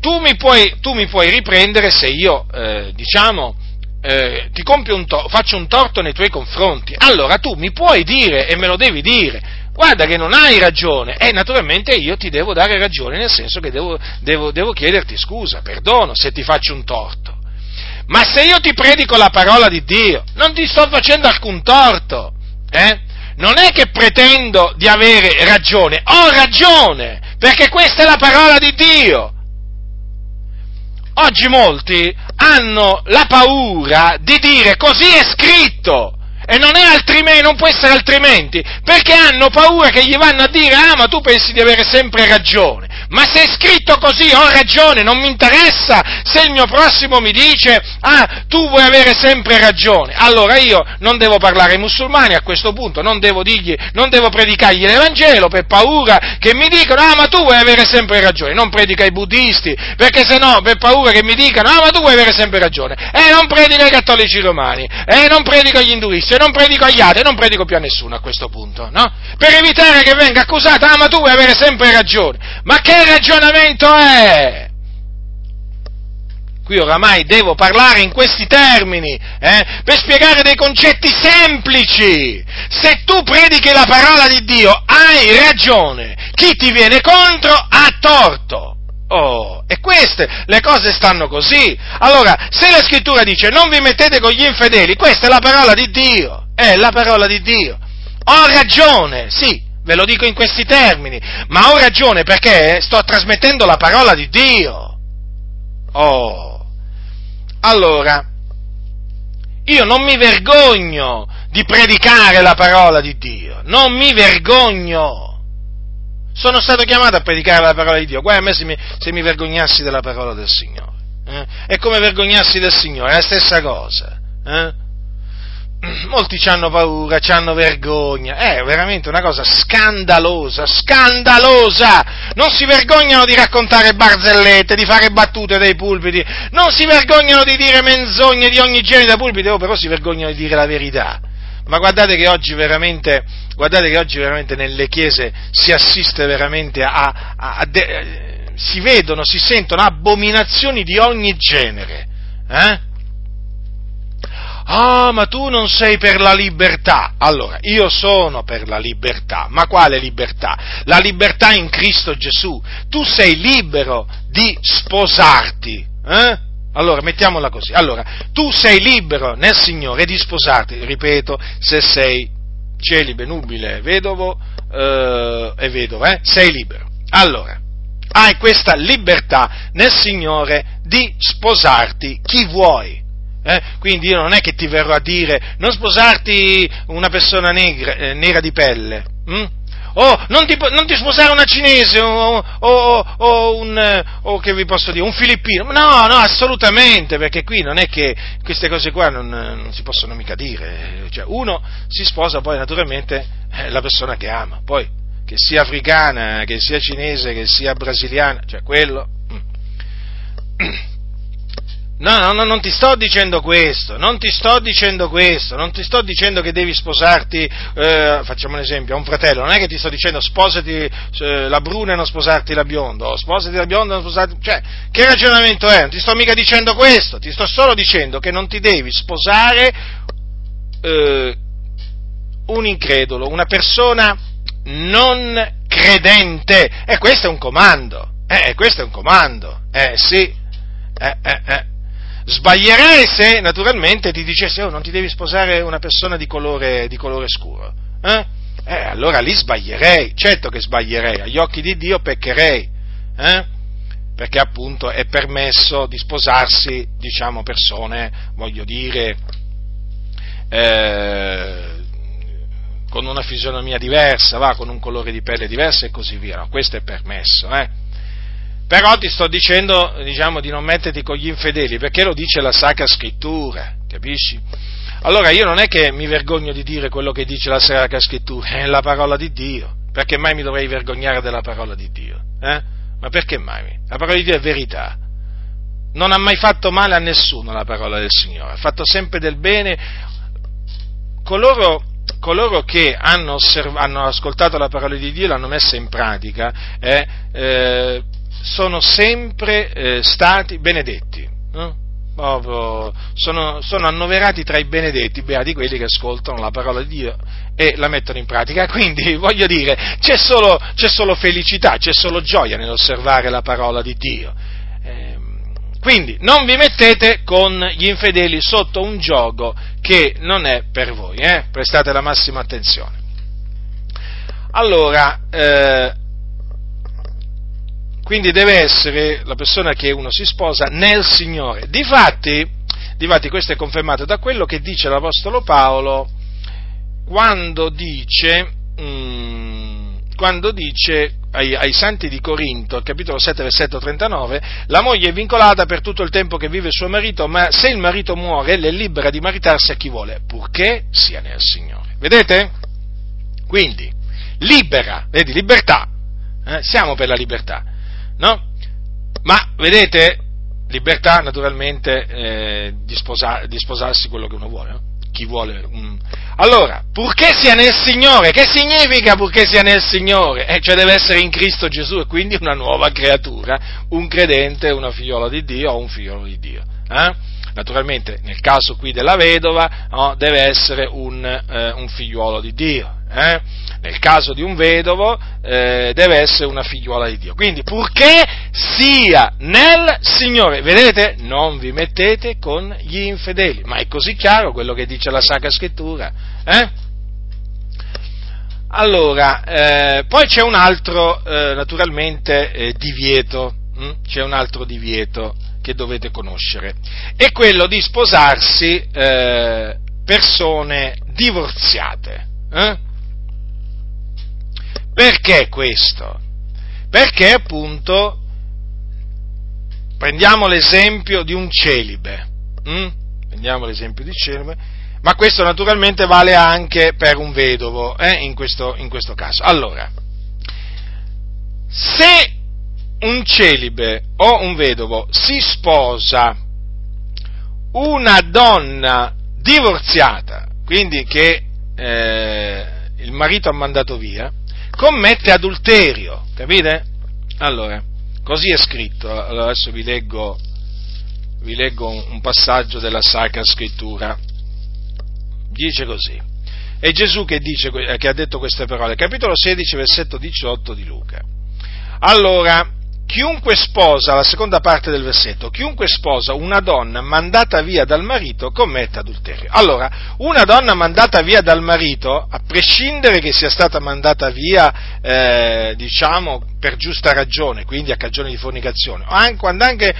Tu mi puoi, tu mi puoi riprendere se io, eh, diciamo, eh, ti compio un to- faccio un torto nei tuoi confronti. Allora tu mi puoi dire e me lo devi dire, guarda che non hai ragione e naturalmente io ti devo dare ragione nel senso che devo, devo, devo chiederti scusa, perdono se ti faccio un torto. Ma se io ti predico la parola di Dio, non ti sto facendo alcun torto, eh? Non è che pretendo di avere ragione, ho ragione, perché questa è la parola di Dio. Oggi molti hanno la paura di dire così è scritto, e non non può essere altrimenti, perché hanno paura che gli vanno a dire, ah ma tu pensi di avere sempre ragione, ma se è scritto così ho ragione, non mi interessa se il mio prossimo mi dice, ah tu vuoi avere sempre ragione, allora io non devo parlare ai musulmani a questo punto, non devo dirgli, non devo predicargli l'Evangelo per paura che mi dicano, ah ma tu vuoi avere sempre ragione, non predica ai buddisti, perché se no per paura che mi dicano, ah ma tu vuoi avere sempre ragione, e non predica ai cattolici romani, e non predica agli induisti, non predico agli atei, non predico più a nessuno a questo punto, no? Per evitare che venga accusato, ah ma tu vuoi avere sempre ragione. Ma che ragionamento è? Qui oramai devo parlare in questi termini, eh, per spiegare dei concetti semplici. Se tu predichi la parola di Dio, hai ragione. Chi ti viene contro ha torto. Oh, e queste le cose stanno così. Allora, se la scrittura dice non vi mettete con gli infedeli, questa è la parola di Dio, è la parola di Dio. Ho ragione, sì, ve lo dico in questi termini, ma ho ragione perché sto trasmettendo la parola di Dio. Oh, allora, io non mi vergogno di predicare la parola di Dio, non mi vergogno. Sono stato chiamato a predicare la parola di Dio. Guarda a me se mi, se mi vergognassi della parola del Signore. Eh? È come vergognarsi del Signore, è la stessa cosa. Eh? Molti hanno paura, hanno vergogna. È veramente una cosa scandalosa, scandalosa! Non si vergognano di raccontare barzellette, di fare battute dai pulpiti, non si vergognano di dire menzogne di ogni genere da pulpiti, oh, però si vergognano di dire la verità. Ma guardate che oggi veramente, guardate che oggi veramente nelle chiese si assiste veramente a, a, a de, eh, si vedono, si sentono abominazioni di ogni genere. Eh? Ah, ma tu non sei per la libertà. Allora, io sono per la libertà, ma quale libertà? La libertà in Cristo Gesù. Tu sei libero di sposarti. Eh? Allora, mettiamola così. Allora, tu sei libero nel Signore di sposarti, ripeto, se sei celibe, nubile, vedovo eh, vedova, eh? sei libero. Allora, hai questa libertà nel Signore di sposarti chi vuoi. Eh? Quindi io non è che ti verrò a dire non sposarti una persona negra, eh, nera di pelle. Hm? Oh, non ti, non ti, sposare una cinese o, o, o, un, o, che vi posso dire, un filippino. No, no, assolutamente, perché qui non è che queste cose qua non, non si possono mica dire. Cioè, uno si sposa poi naturalmente eh, la persona che ama, poi che sia africana, che sia cinese, che sia brasiliana, cioè quello. No, no, no, non ti sto dicendo questo, non ti sto dicendo questo, non ti sto dicendo che devi sposarti, eh, facciamo un esempio, a un fratello, non è che ti sto dicendo sposati eh, la bruna e non sposarti la bionda, o sposati la bionda e non sposarti, cioè, che ragionamento è? Non ti sto mica dicendo questo, ti sto solo dicendo che non ti devi sposare eh, un incredulo, una persona non credente, e questo è un comando, eh, questo è un comando, eh sì, eh, eh, eh. Sbaglierei se naturalmente ti dicesse oh, non ti devi sposare una persona di colore, di colore scuro. Eh? eh? allora lì sbaglierei, certo che sbaglierei, agli occhi di Dio peccherei, eh? perché appunto è permesso di sposarsi, diciamo, persone, voglio dire, eh, con una fisionomia diversa, va, con un colore di pelle diverso e così via, no, questo è permesso, eh? Però ti sto dicendo, diciamo, di non metterti con gli infedeli, perché lo dice la Sacra Scrittura, capisci? Allora io non è che mi vergogno di dire quello che dice la Sacra Scrittura, è la parola di Dio. Perché mai mi dovrei vergognare della parola di Dio? Eh? Ma perché mai? La parola di Dio è verità. Non ha mai fatto male a nessuno la parola del Signore, ha fatto sempre del bene. Coloro coloro che hanno, osserv- hanno, ascoltato la parola di Dio e l'hanno messa in pratica eh, eh, sono sempre eh, stati benedetti. No? Sono, sono, annoverati tra i benedetti, beati quelli che ascoltano la parola di Dio e la mettono in pratica. Quindi voglio dire, c'è solo, c'è solo felicità, c'è solo gioia nell'osservare la parola di Dio. Eh, quindi non vi mettete con gli infedeli sotto un gioco che non è per voi, eh? prestate la massima attenzione. Allora, eh, quindi deve essere la persona che uno si sposa nel Signore. Difatti, difatti questo è confermato da quello che dice l'Apostolo Paolo quando dice, mm, quando dice ai, ai, santi di Corinto, capitolo 7, versetto 39, la moglie è vincolata per tutto il tempo che vive il suo marito, ma se il marito muore, le è libera di maritarsi a chi vuole, purché sia nel Signore. Vedete? Quindi, libera, vedi, libertà, eh? siamo per la libertà no? Ma vedete, libertà naturalmente eh, di, sposa, di, sposarsi quello che uno vuole, no? chi vuole. Un... Allora, purché sia nel Signore, che significa purché sia nel Signore? Eh, cioè deve essere in Cristo Gesù e quindi una nuova creatura, un credente, una figliola di Dio o un figliolo di Dio. Eh? Naturalmente, nel caso qui della vedova, no, deve essere un, eh, un figliuolo di Dio. Eh? Nel caso di un vedovo eh, deve essere una figliuola di Dio. Quindi purché sia nel Signore, vedete, non vi mettete con gli infedeli, ma è così chiaro quello che dice la Sacra Scrittura. Eh? Allora, eh, poi c'è un altro, eh, naturalmente, eh, divieto, hm? c'è un altro divieto che dovete conoscere, è quello di sposarsi eh, persone divorziate. Eh? Perché questo? Perché appunto prendiamo l'esempio di un celibe, hm? prendiamo l'esempio di celibe, ma questo naturalmente vale anche per un vedovo eh? in, questo, in questo caso. Allora, se un celibe o un vedovo si sposa una donna divorziata, quindi che eh, il marito ha mandato via, commette adulterio, capite? Allora, così è scritto, allora adesso vi leggo, vi leggo un passaggio della Sacra Scrittura, dice così, è Gesù che, dice, che ha detto queste parole, capitolo 16, versetto 18 di Luca. Allora, chiunque sposa, la seconda parte del versetto, chiunque sposa una donna mandata via dal marito commette adulterio. Allora, una donna mandata via dal marito, a prescindere che sia stata mandata via, eh, diciamo, per giusta ragione, quindi a cagione di fornicazione, o anche, quando anche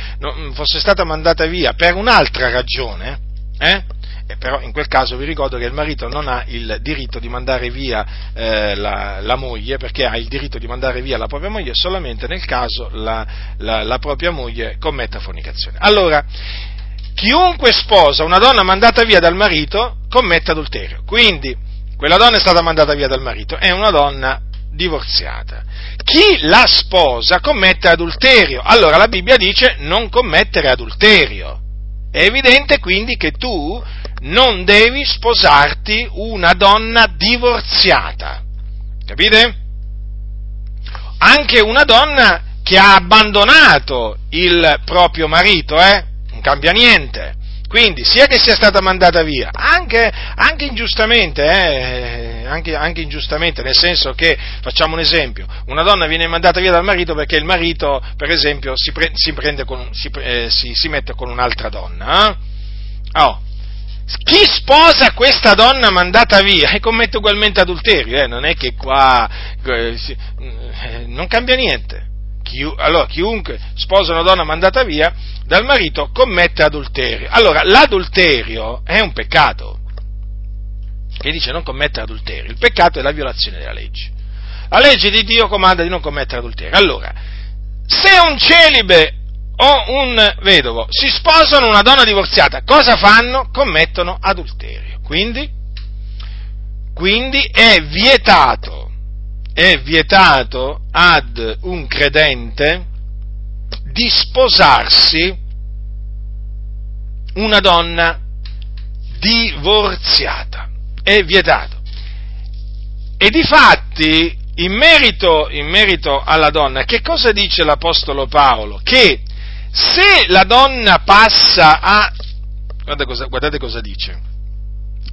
fosse stata mandata via per un'altra ragione, eh, eh, però in quel caso vi ricordo che il marito non ha il diritto di mandare via eh, la, la, moglie, perché ha il diritto di mandare via la propria moglie solamente nel caso la, la, la propria moglie commetta fornicazione. Allora, chiunque sposa una donna mandata via dal marito commette adulterio. Quindi, quella donna è stata mandata via dal marito, è una donna divorziata. Chi la sposa commette adulterio. Allora la Bibbia dice non commettere adulterio. È evidente quindi che tu non devi sposarti una donna divorziata. Capite? Anche una donna che ha abbandonato il proprio marito, eh? Non cambia niente. Quindi, sia che sia stata mandata via, anche, anche ingiustamente, eh? anche, anche, ingiustamente, nel senso che, facciamo un esempio, una donna viene mandata via dal marito perché il marito, per esempio, si, pre, si, con, si, eh, si mette con un'altra donna. Eh? Oh, chi sposa questa donna mandata via e commette ugualmente adulterio, eh? non è che qua eh, eh, non cambia niente. Allora, chiunque sposa una donna mandata via dal marito commette adulterio. Allora, l'adulterio è un peccato. Che dice non commettere adulterio. Il peccato è la violazione della legge. La legge di Dio comanda di non commettere adulterio. Allora, se un celibe o un vedovo si sposano una donna divorziata, cosa fanno? Commettono adulterio. Quindi, quindi è vietato, è vietato ad un credente di sposarsi una donna divorziata. È vietato. E di fatti, in merito, in merito alla donna, che cosa dice l'Apostolo Paolo? Che se la donna passa a... Guardate cosa, guardate cosa dice.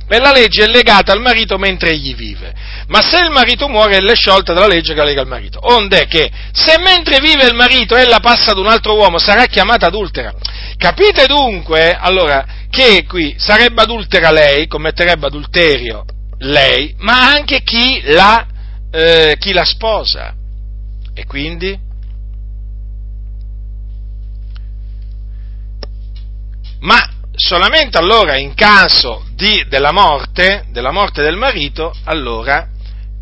Per la legge è legata al marito mentre egli vive, ma se il marito muore è sciolta dalla legge che la lega al marito. Onde che se mentre vive il marito ella passa ad un altro uomo sarà chiamata adultera. Capite dunque, allora, che qui sarebbe adultera lei, commetterebbe adulterio lei, ma anche chi la, eh, chi la sposa. E quindi? Ma solamente allora in caso di, della, morte, della morte del marito, allora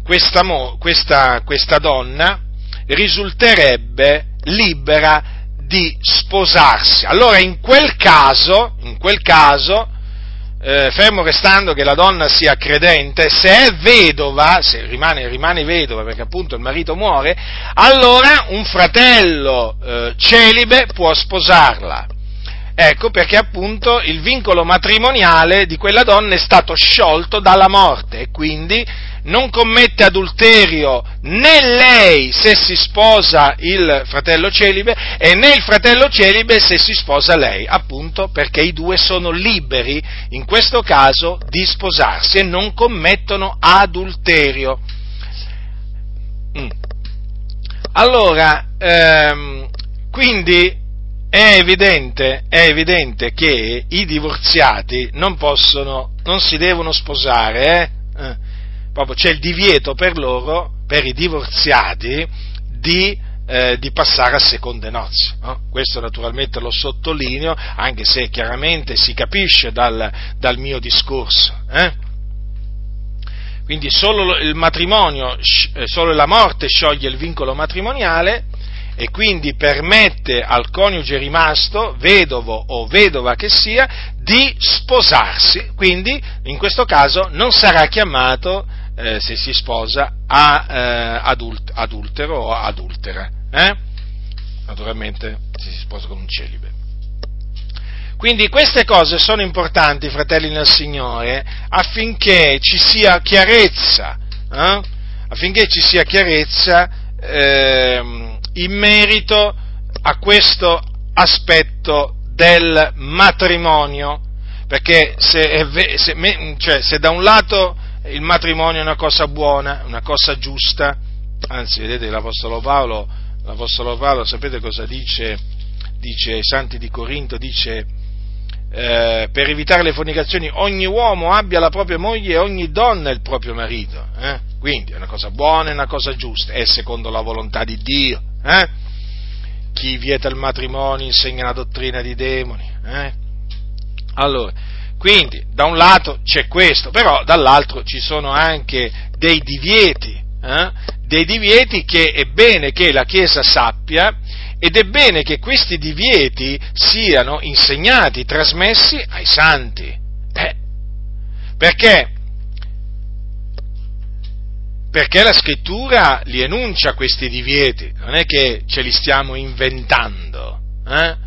questa, questa, questa donna risulterebbe libera di sposarsi. Allora in quel caso, in quel caso eh, fermo restando che la donna sia credente, se è vedova, se rimane, rimane vedova perché appunto il marito muore, allora un fratello eh, celibe può sposarla. Ecco perché appunto il vincolo matrimoniale di quella donna è stato sciolto dalla morte e quindi non commette adulterio né lei se si sposa il fratello celibe e né il fratello celibe se si sposa lei, appunto perché i due sono liberi in questo caso di sposarsi e non commettono adulterio. Mm. Allora, ehm, quindi è evidente, è evidente, che i divorziati non possono, non si devono sposare, eh? Eh, proprio c'è il divieto per loro, per i divorziati, di, eh, di passare a seconde nozze. No? Questo naturalmente lo sottolineo, anche se chiaramente si capisce dal, dal mio discorso. Eh? Quindi solo il matrimonio, eh, solo la morte scioglie il vincolo matrimoniale e quindi permette al coniuge rimasto, vedovo o vedova che sia, di sposarsi, quindi in questo caso non sarà chiamato, eh, se si sposa, a, eh, adult- adultero o adultera. Eh? Naturalmente se si sposa con un celibe. Quindi queste cose sono importanti, fratelli nel Signore, affinché ci sia chiarezza, eh? affinché ci sia chiarezza eh, in merito a questo aspetto del matrimonio, perché se, se, cioè, se da un lato il matrimonio è una cosa buona, una cosa giusta, anzi vedete l'Apostolo Paolo, l'Apostolo Paolo sapete cosa dice, dice ai santi di Corinto, dice eh, per evitare le fornicazioni ogni uomo abbia la propria moglie e ogni donna il proprio marito, eh? quindi è una cosa buona, è una cosa giusta, è secondo la volontà di Dio. Eh? Chi vieta il matrimonio insegna la dottrina di demoni. Eh? Allora, quindi da un lato c'è questo, però dall'altro ci sono anche dei divieti, eh? dei divieti che è bene che la Chiesa sappia ed è bene che questi divieti siano insegnati, trasmessi ai santi. Eh, perché perché la scrittura li enuncia questi divieti, non è che ce li stiamo inventando, eh?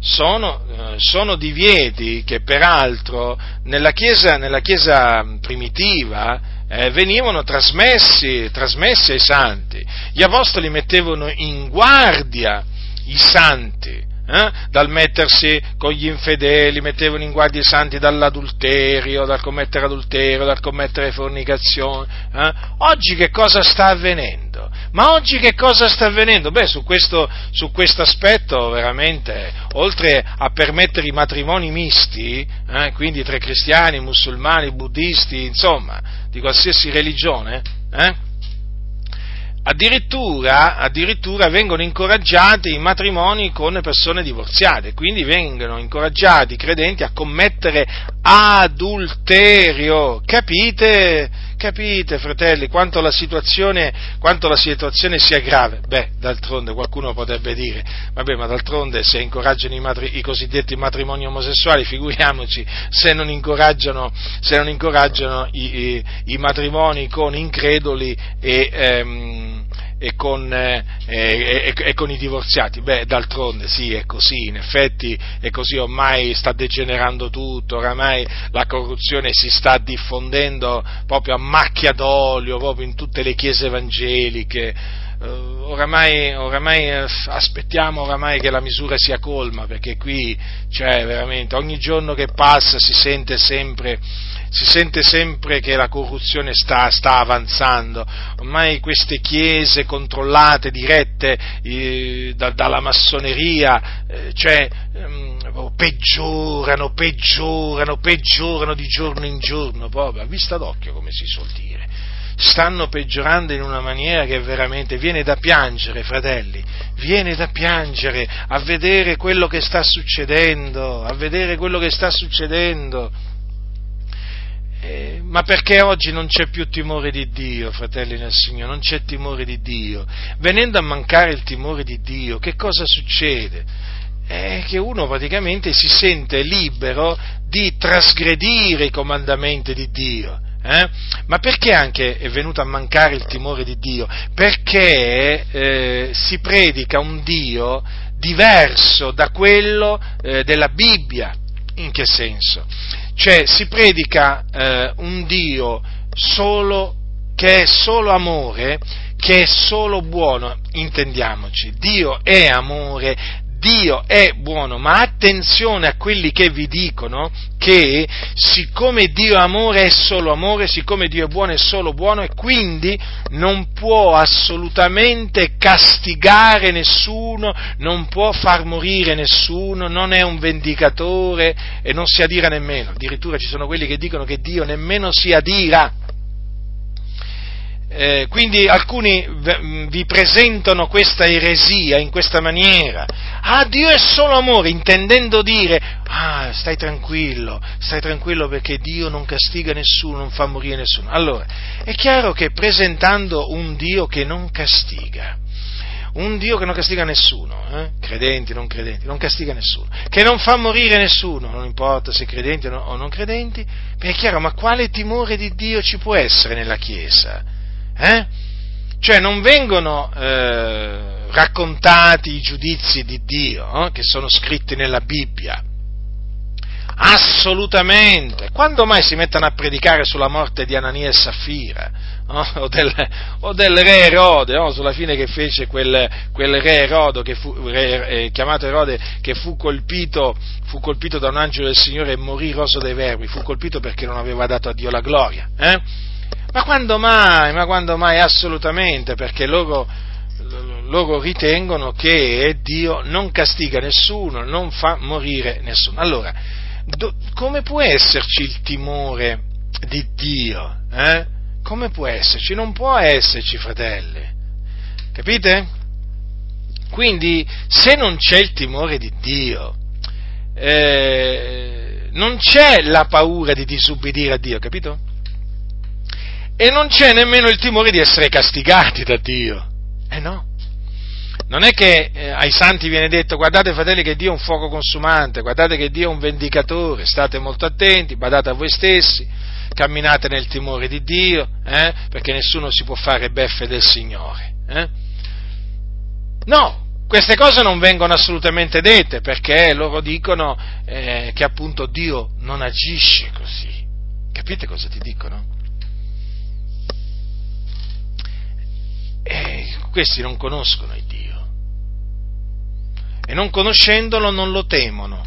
sono, eh, sono, divieti che peraltro nella Chiesa, nella chiesa primitiva eh, venivano trasmessi, trasmessi ai santi, gli apostoli mettevano in guardia i santi eh? dal mettersi con gli infedeli, mettevano in guardia i santi dall'adulterio, dal commettere adulterio, dal commettere fornicazione. Eh? Oggi che cosa sta avvenendo? Ma oggi che cosa sta avvenendo? Beh, su questo, aspetto veramente, oltre a permettere i matrimoni misti, eh, quindi tra cristiani, musulmani, buddisti, insomma, di qualsiasi religione, eh, Addirittura, addirittura, vengono incoraggiati i matrimoni con persone divorziate, quindi vengono incoraggiati i credenti a commettere adulterio. Capite? Capite, fratelli, quanto la situazione, quanto la situazione sia grave? Beh, d'altronde qualcuno potrebbe dire, vabbè, ma d'altronde se incoraggiano i, matri- i cosiddetti matrimoni omosessuali, figuriamoci se non incoraggiano, se non incoraggiano i, i, i, matrimoni con increduli e, ehm, e con, eh, e, e con, i divorziati. Beh, d'altronde sì, è così, in effetti è così, ormai sta degenerando tutto, oramai la corruzione si sta diffondendo proprio a macchia d'olio, proprio in tutte le chiese evangeliche Uh, oramai, oramai uh, aspettiamo oramai che la misura sia colma, perché qui, cioè, veramente, ogni giorno che passa si sente sempre, si sente sempre che la corruzione sta, sta avanzando. Ormai queste chiese controllate, dirette eh, da, dalla massoneria, eh, cioè, um, peggiorano, peggiorano, peggiorano di giorno in giorno, proprio, a vista d'occhio, come si suol dire stanno peggiorando in una maniera che veramente viene da piangere, fratelli, viene da piangere a vedere quello che sta succedendo, a vedere quello che sta succedendo. Eh, ma perché oggi non c'è più timore di Dio, fratelli nel Signore? Non c'è timore di Dio. Venendo a mancare il timore di Dio, che cosa succede? È che uno praticamente si sente libero di trasgredire i comandamenti di Dio eh? Ma perché anche è venuto a mancare il timore di Dio? Perché eh, si predica un Dio diverso da quello eh, della Bibbia. In che senso? Cioè si predica eh, un Dio solo, che è solo amore, che è solo buono, intendiamoci, Dio è amore, Dio è buono, ma attenzione a quelli che vi dicono che siccome Dio è amore è solo amore, siccome Dio è buono è solo buono e quindi non può assolutamente castigare nessuno, non può far morire nessuno, non è un vendicatore e non si adira nemmeno. Addirittura ci sono quelli che dicono che Dio nemmeno si adira eh, quindi alcuni vi presentano questa eresia in questa maniera. Ah, Dio è solo amore, intendendo dire, ah, stai tranquillo, stai tranquillo perché Dio non castiga nessuno, non fa morire nessuno. Allora, è chiaro che presentando un Dio che non castiga, un Dio che non castiga nessuno, eh? credenti, non credenti, non castiga nessuno, che non fa morire nessuno, non importa se credenti o non credenti, è chiaro, ma quale timore di Dio ci può essere nella Chiesa? Eh? Cioè non vengono eh, raccontati i giudizi di Dio eh, che sono scritti nella Bibbia. Assolutamente. Quando mai si mettono a predicare sulla morte di Anania e Saffira? No? O, del, o, del, re Erode, no? sulla fine che fece quel, quel re Erode, che fu, re, eh, chiamato Erode, che fu colpito, fu colpito, da un angelo del Signore e morì roso dei verbi, fu colpito perché non aveva dato a Dio la gloria. Eh? Ma quando mai? Ma quando mai? Assolutamente, perché loro, loro ritengono che Dio non castiga nessuno, non fa morire nessuno. Allora, do, come può esserci il timore di Dio? Eh? Come può esserci? Non può esserci, fratelli. Capite? Quindi, se non c'è il timore di Dio, eh, non c'è la paura di disubbidire a Dio, capito? E non c'è nemmeno il timore di essere castigati da Dio. Eh no. Non è che eh, ai santi viene detto guardate fratelli che Dio è un fuoco consumante, guardate che Dio è un vendicatore, state molto attenti, badate a voi stessi, camminate nel timore di Dio, eh, perché nessuno si può fare beffe del Signore. Eh. No, queste cose non vengono assolutamente dette perché loro dicono eh, che appunto Dio non agisce così. Capite cosa ti dicono? E questi non conoscono il Dio. E non conoscendolo non lo temono.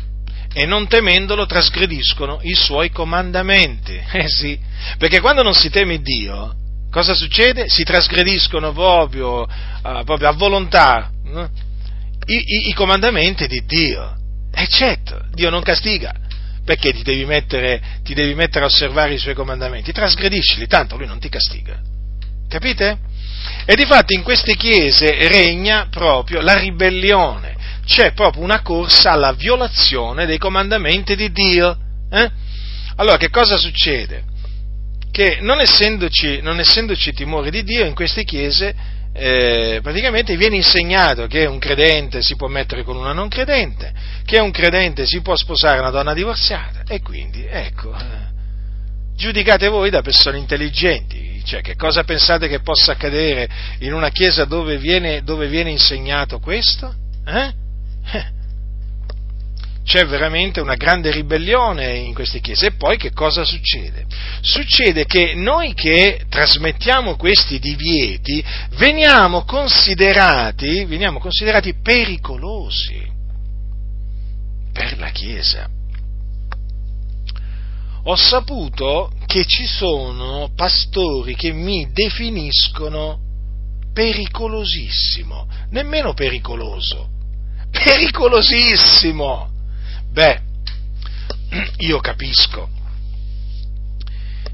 E non temendolo trasgrediscono i suoi comandamenti. Eh sì, perché quando non si teme Dio, cosa succede? Si trasgrediscono proprio, uh, proprio a volontà no? I, i, I, comandamenti di Dio. E certo, Dio non castiga. Perché ti devi, mettere, ti devi mettere a osservare i suoi comandamenti? Trasgrediscili, tanto lui non ti castiga. Capite? E difatti in queste chiese regna proprio la ribellione, c'è proprio una corsa alla violazione dei comandamenti di Dio. Eh? Allora che cosa succede? Che non essendoci, non essendoci timore di Dio in queste chiese eh, praticamente viene insegnato che un credente si può mettere con una non credente, che un credente si può sposare una donna divorziata e quindi ecco, eh, giudicate voi da persone intelligenti, Cioè, che cosa pensate che possa accadere in una chiesa dove viene, dove viene insegnato questo? Eh? eh? C'è veramente una grande ribellione in queste chiese. E poi che cosa succede? Succede che noi che trasmettiamo questi divieti veniamo considerati, veniamo considerati pericolosi per la Chiesa ho saputo che ci sono pastori che mi definiscono pericolosissimo, nemmeno pericoloso, pericolosissimo. Beh, io capisco,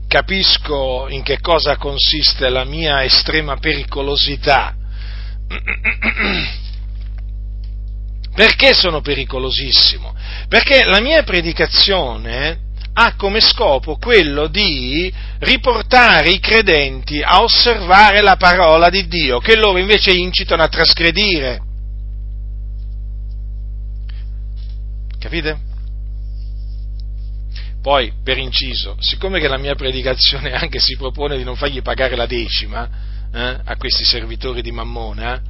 capisco in che cosa consiste la mia estrema pericolosità. Perché sono pericolosissimo? Perché la mia predicazione ha come scopo quello di riportare i credenti a osservare la parola di Dio, che loro invece incitano a trasgredire. Capite? Poi, per inciso, siccome che la mia predicazione anche si propone di non fargli pagare la decima eh, a questi servitori di Mammona,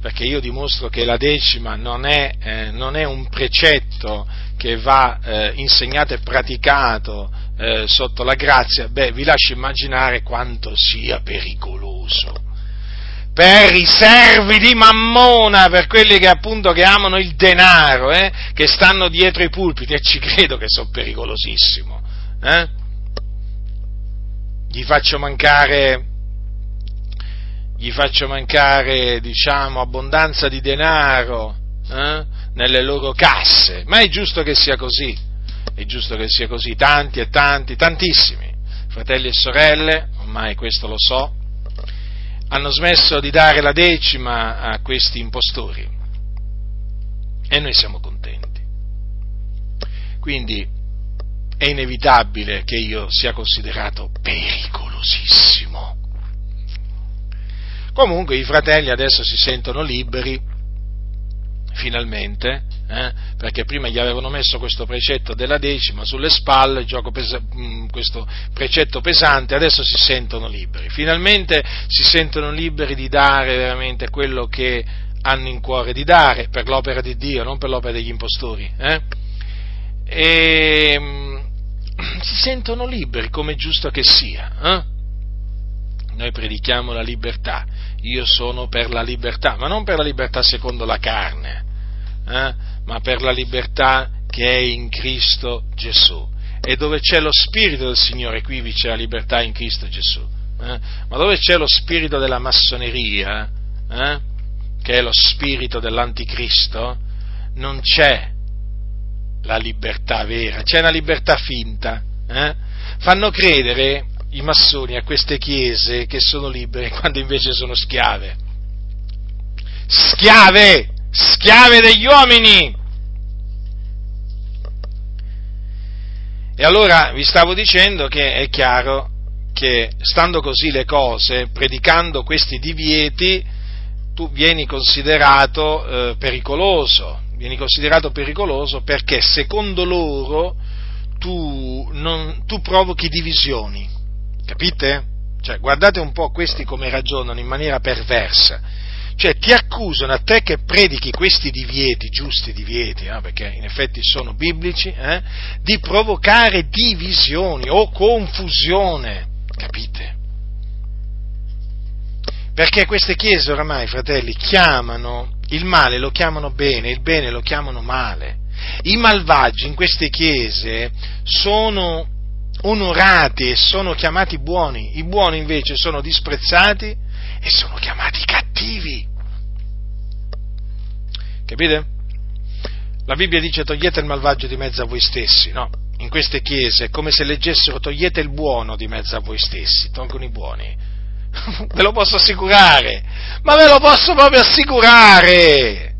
perché io dimostro che la decima non è, eh, non è un precetto che va eh, insegnato e praticato eh, sotto la grazia, beh, vi lascio immaginare quanto sia pericoloso. Per i servi di Mammona, per quelli che appunto che amano il denaro, eh, che stanno dietro i pulpiti, e ci credo che sono pericolosissimo. Eh? Gli faccio mancare gli faccio mancare, diciamo, abbondanza di denaro eh, nelle loro casse, ma è giusto che sia così, è giusto che sia così, tanti e tanti, tantissimi, fratelli e sorelle, ormai questo lo so, hanno smesso di dare la decima a questi impostori. E noi siamo contenti. Quindi è inevitabile che io sia considerato pericolosissimo Comunque i fratelli adesso si sentono liberi, finalmente, eh, perché prima gli avevano messo questo precetto della decima sulle spalle, pesa- mm, questo precetto pesante, adesso si sentono liberi. Finalmente si sentono liberi di dare veramente quello che hanno in cuore di dare per l'opera di Dio, non per l'opera degli impostori. Eh? E mm, si sentono liberi come è giusto che sia. Eh? Noi predichiamo la libertà, io sono per la libertà, ma non per la libertà secondo la carne, eh? ma per la libertà che è in Cristo Gesù. E dove c'è lo Spirito del Signore, qui vi c'è la libertà in Cristo Gesù. Eh? Ma dove c'è lo spirito della massoneria, eh? che è lo spirito dell'anticristo, non c'è la libertà vera, c'è una libertà finta. Eh? Fanno credere i massoni a queste chiese che sono libere quando invece sono schiave. Schiave! Schiave degli uomini! E allora vi stavo dicendo che è chiaro che stando così le cose, predicando questi divieti, tu vieni considerato eh, pericoloso, vieni considerato pericoloso perché secondo loro tu, non, tu provochi divisioni Capite? Cioè, guardate un po' questi come ragionano in maniera perversa. Cioè, ti accusano a te che predichi questi divieti, giusti divieti, eh, perché in effetti sono biblici, eh, di provocare divisioni o confusione. Capite? Perché queste chiese oramai, fratelli, chiamano il male, lo chiamano bene, il bene lo chiamano male. I malvagi in queste chiese sono onorati e sono chiamati buoni, i buoni invece sono disprezzati e sono chiamati cattivi. Capite? La Bibbia dice togliete il malvagio di mezzo a voi stessi, no? In queste chiese è come se leggessero togliete il buono di mezzo a voi stessi, tolgono i buoni. ve lo posso assicurare, ma ve lo posso proprio assicurare!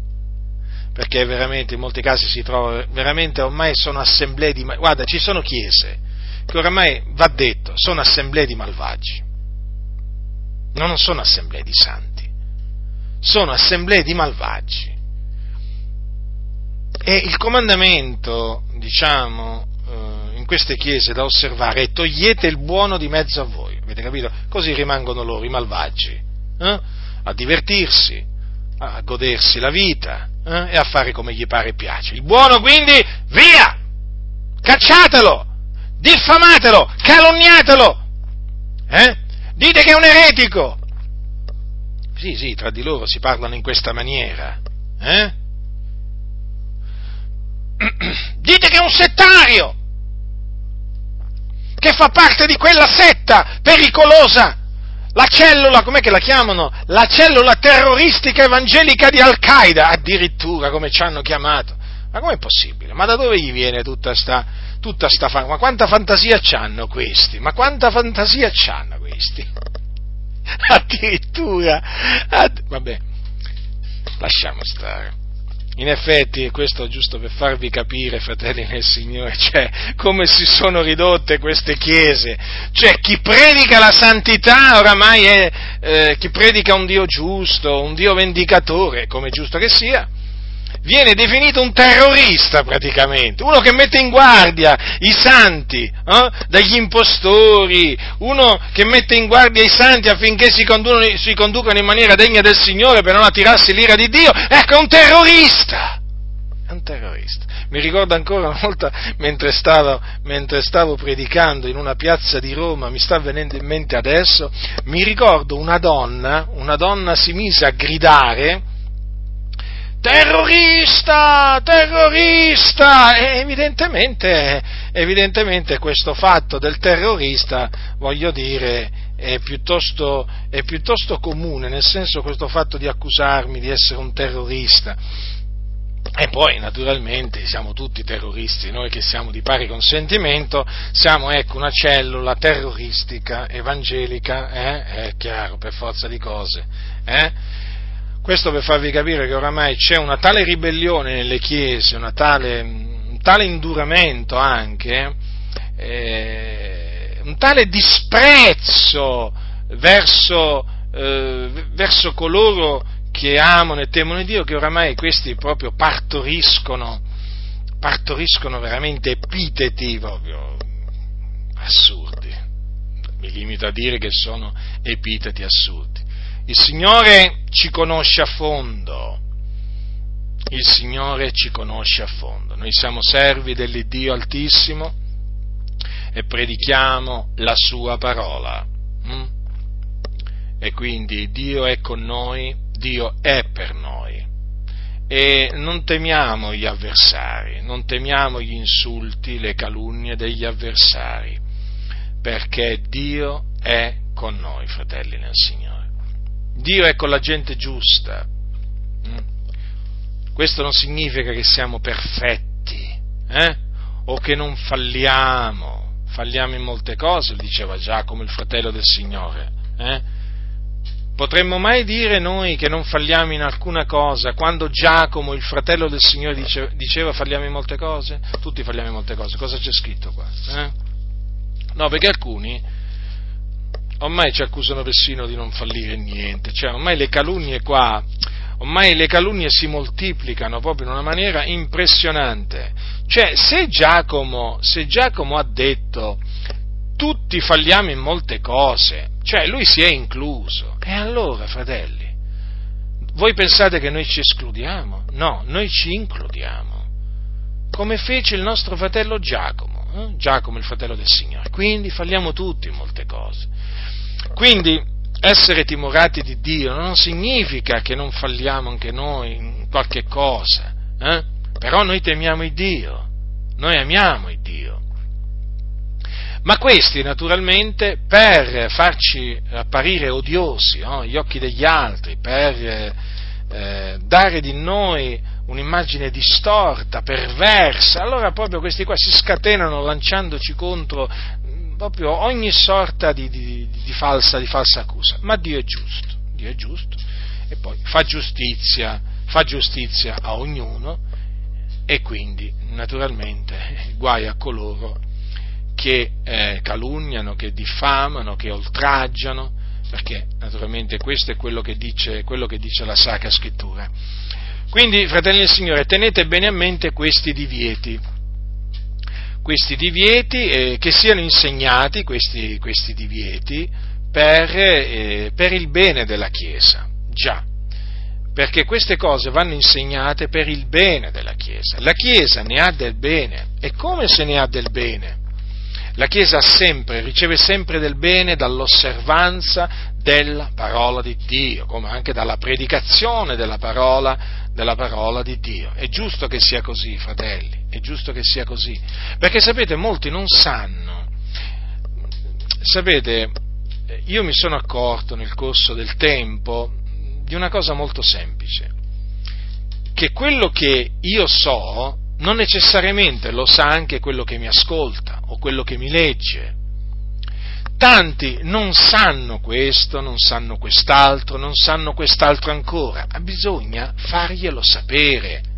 Perché veramente in molti casi si trova, veramente ormai sono assemblee di... Guarda, ci sono chiese che oramai va detto, sono assemblee di malvagi. No, non sono assemblee di santi, sono assemblee di malvagi. E il comandamento, diciamo, eh, in queste chiese da osservare è togliete il buono di mezzo a voi. avete capito? Così rimangono loro, i malvagi, eh? a divertirsi, a godersi la vita eh? e a fare come gli pare e piace. Il buono quindi, via! Cacciatelo! Diffamatelo! Calunniatelo! Eh? Dite che è un eretico! Sì, sì, tra di loro si parlano in questa maniera. Eh? Dite che è un settario! Che fa parte di quella setta pericolosa la cellula, com'è che la chiamano? La cellula terroristica evangelica di Al-Qaeda, addirittura come ci hanno chiamato. Ma com'è possibile? Ma da dove gli viene tutta sta, tutta sta fa- Ma quanta fantasia c'hanno questi? Ma quanta fantasia c'hanno questi? Addirittura, ad... vabbè, lasciamo stare. In effetti, questo giusto per farvi capire, fratelli nel Signore, cioè, come si sono ridotte queste chiese. Cioè, chi predica la santità oramai è, eh, chi predica un Dio giusto, un Dio vendicatore, come giusto che sia, viene definito un terrorista praticamente, uno che mette in guardia i santi eh, dagli impostori, uno che mette in guardia i santi affinché si conducano, si conducano in maniera degna del Signore per non attirarsi l'ira di Dio, ecco è un terrorista, è un terrorista. Mi ricordo ancora una volta mentre stavo, mentre stavo predicando in una piazza di Roma, mi sta venendo in mente adesso, mi ricordo una donna, una donna si mise a gridare, terrorista, terrorista! E evidentemente, evidentemente questo fatto del terrorista, voglio dire, è piuttosto, è piuttosto comune, nel senso questo fatto di accusarmi di essere un terrorista. E poi naturalmente siamo tutti terroristi, noi che siamo di pari consentimento, siamo ecco una cellula terroristica evangelica, eh? è chiaro, per forza di cose. Eh? Questo per farvi capire che oramai c'è una tale ribellione nelle chiese, tale, un tale induramento anche, eh, un tale disprezzo verso, eh, verso coloro che amano e temono Dio che oramai questi proprio partoriscono, partoriscono veramente epiteti proprio assurdi. Mi limito a dire che sono epiteti assurdi. Il Signore ci conosce a fondo. Il Signore ci conosce a fondo. Noi siamo servi dell'Iddio Altissimo e predichiamo la Sua parola. Mm? E quindi Dio è con noi, Dio è per noi. E non temiamo gli avversari, non temiamo gli insulti, le calunnie degli avversari, perché Dio è con noi, fratelli nel Signore. Dio è con la gente giusta. Mm? Questo non significa che siamo perfetti eh? o che non falliamo. Falliamo in molte cose, diceva Giacomo, il fratello del Signore. Eh? Potremmo mai dire noi che non falliamo in alcuna cosa quando Giacomo, il fratello del Signore, diceva, diceva falliamo in molte cose? Tutti falliamo in molte cose. Cosa c'è scritto qua? Eh? No, perché alcuni ormai ci accusano persino di non fallire niente, cioè ormai le calunnie qua, ormai le calunnie si moltiplicano proprio in una maniera impressionante. Cioè, se Giacomo, se Giacomo ha detto tutti falliamo in molte cose, cioè lui si è incluso, e allora, fratelli, voi pensate che noi ci escludiamo? No, noi ci includiamo, come fece il nostro fratello Giacomo, eh? Giacomo il fratello del Signore, quindi falliamo tutti in molte cose. Quindi essere timorati di Dio non significa che non falliamo anche noi in qualche cosa, eh? però noi temiamo il Dio, noi amiamo il Dio. Ma questi naturalmente per farci apparire odiosi no? agli occhi degli altri, per eh, dare di noi un'immagine distorta, perversa, allora proprio questi qua si scatenano lanciandoci contro proprio ogni sorta di, di, di, falsa, di falsa accusa. Ma Dio è giusto, Dio è giusto e poi fa giustizia, fa giustizia a ognuno e quindi naturalmente guai a coloro che eh, calunniano, che diffamano, che oltraggiano, perché naturalmente questo è quello che dice, quello che dice la Sacra Scrittura. Quindi, fratelli del Signore, tenete bene a mente questi divieti questi divieti, eh, che siano insegnati questi, questi divieti per, eh, per il bene della Chiesa. Già, perché queste cose vanno insegnate per il bene della Chiesa. La Chiesa ne ha del bene. E come se ne ha del bene? La Chiesa sempre, riceve sempre del bene dall'osservanza della parola di Dio, come anche dalla predicazione della parola, della parola di Dio. È giusto che sia così, fratelli, è giusto che sia così. Perché sapete, molti non sanno, sapete, io mi sono accorto nel corso del tempo di una cosa molto semplice, che quello che io so non necessariamente lo sa anche quello che mi ascolta o quello che mi legge. Tanti non sanno questo, non sanno quest'altro, non sanno quest'altro ancora, bisogna farglielo sapere.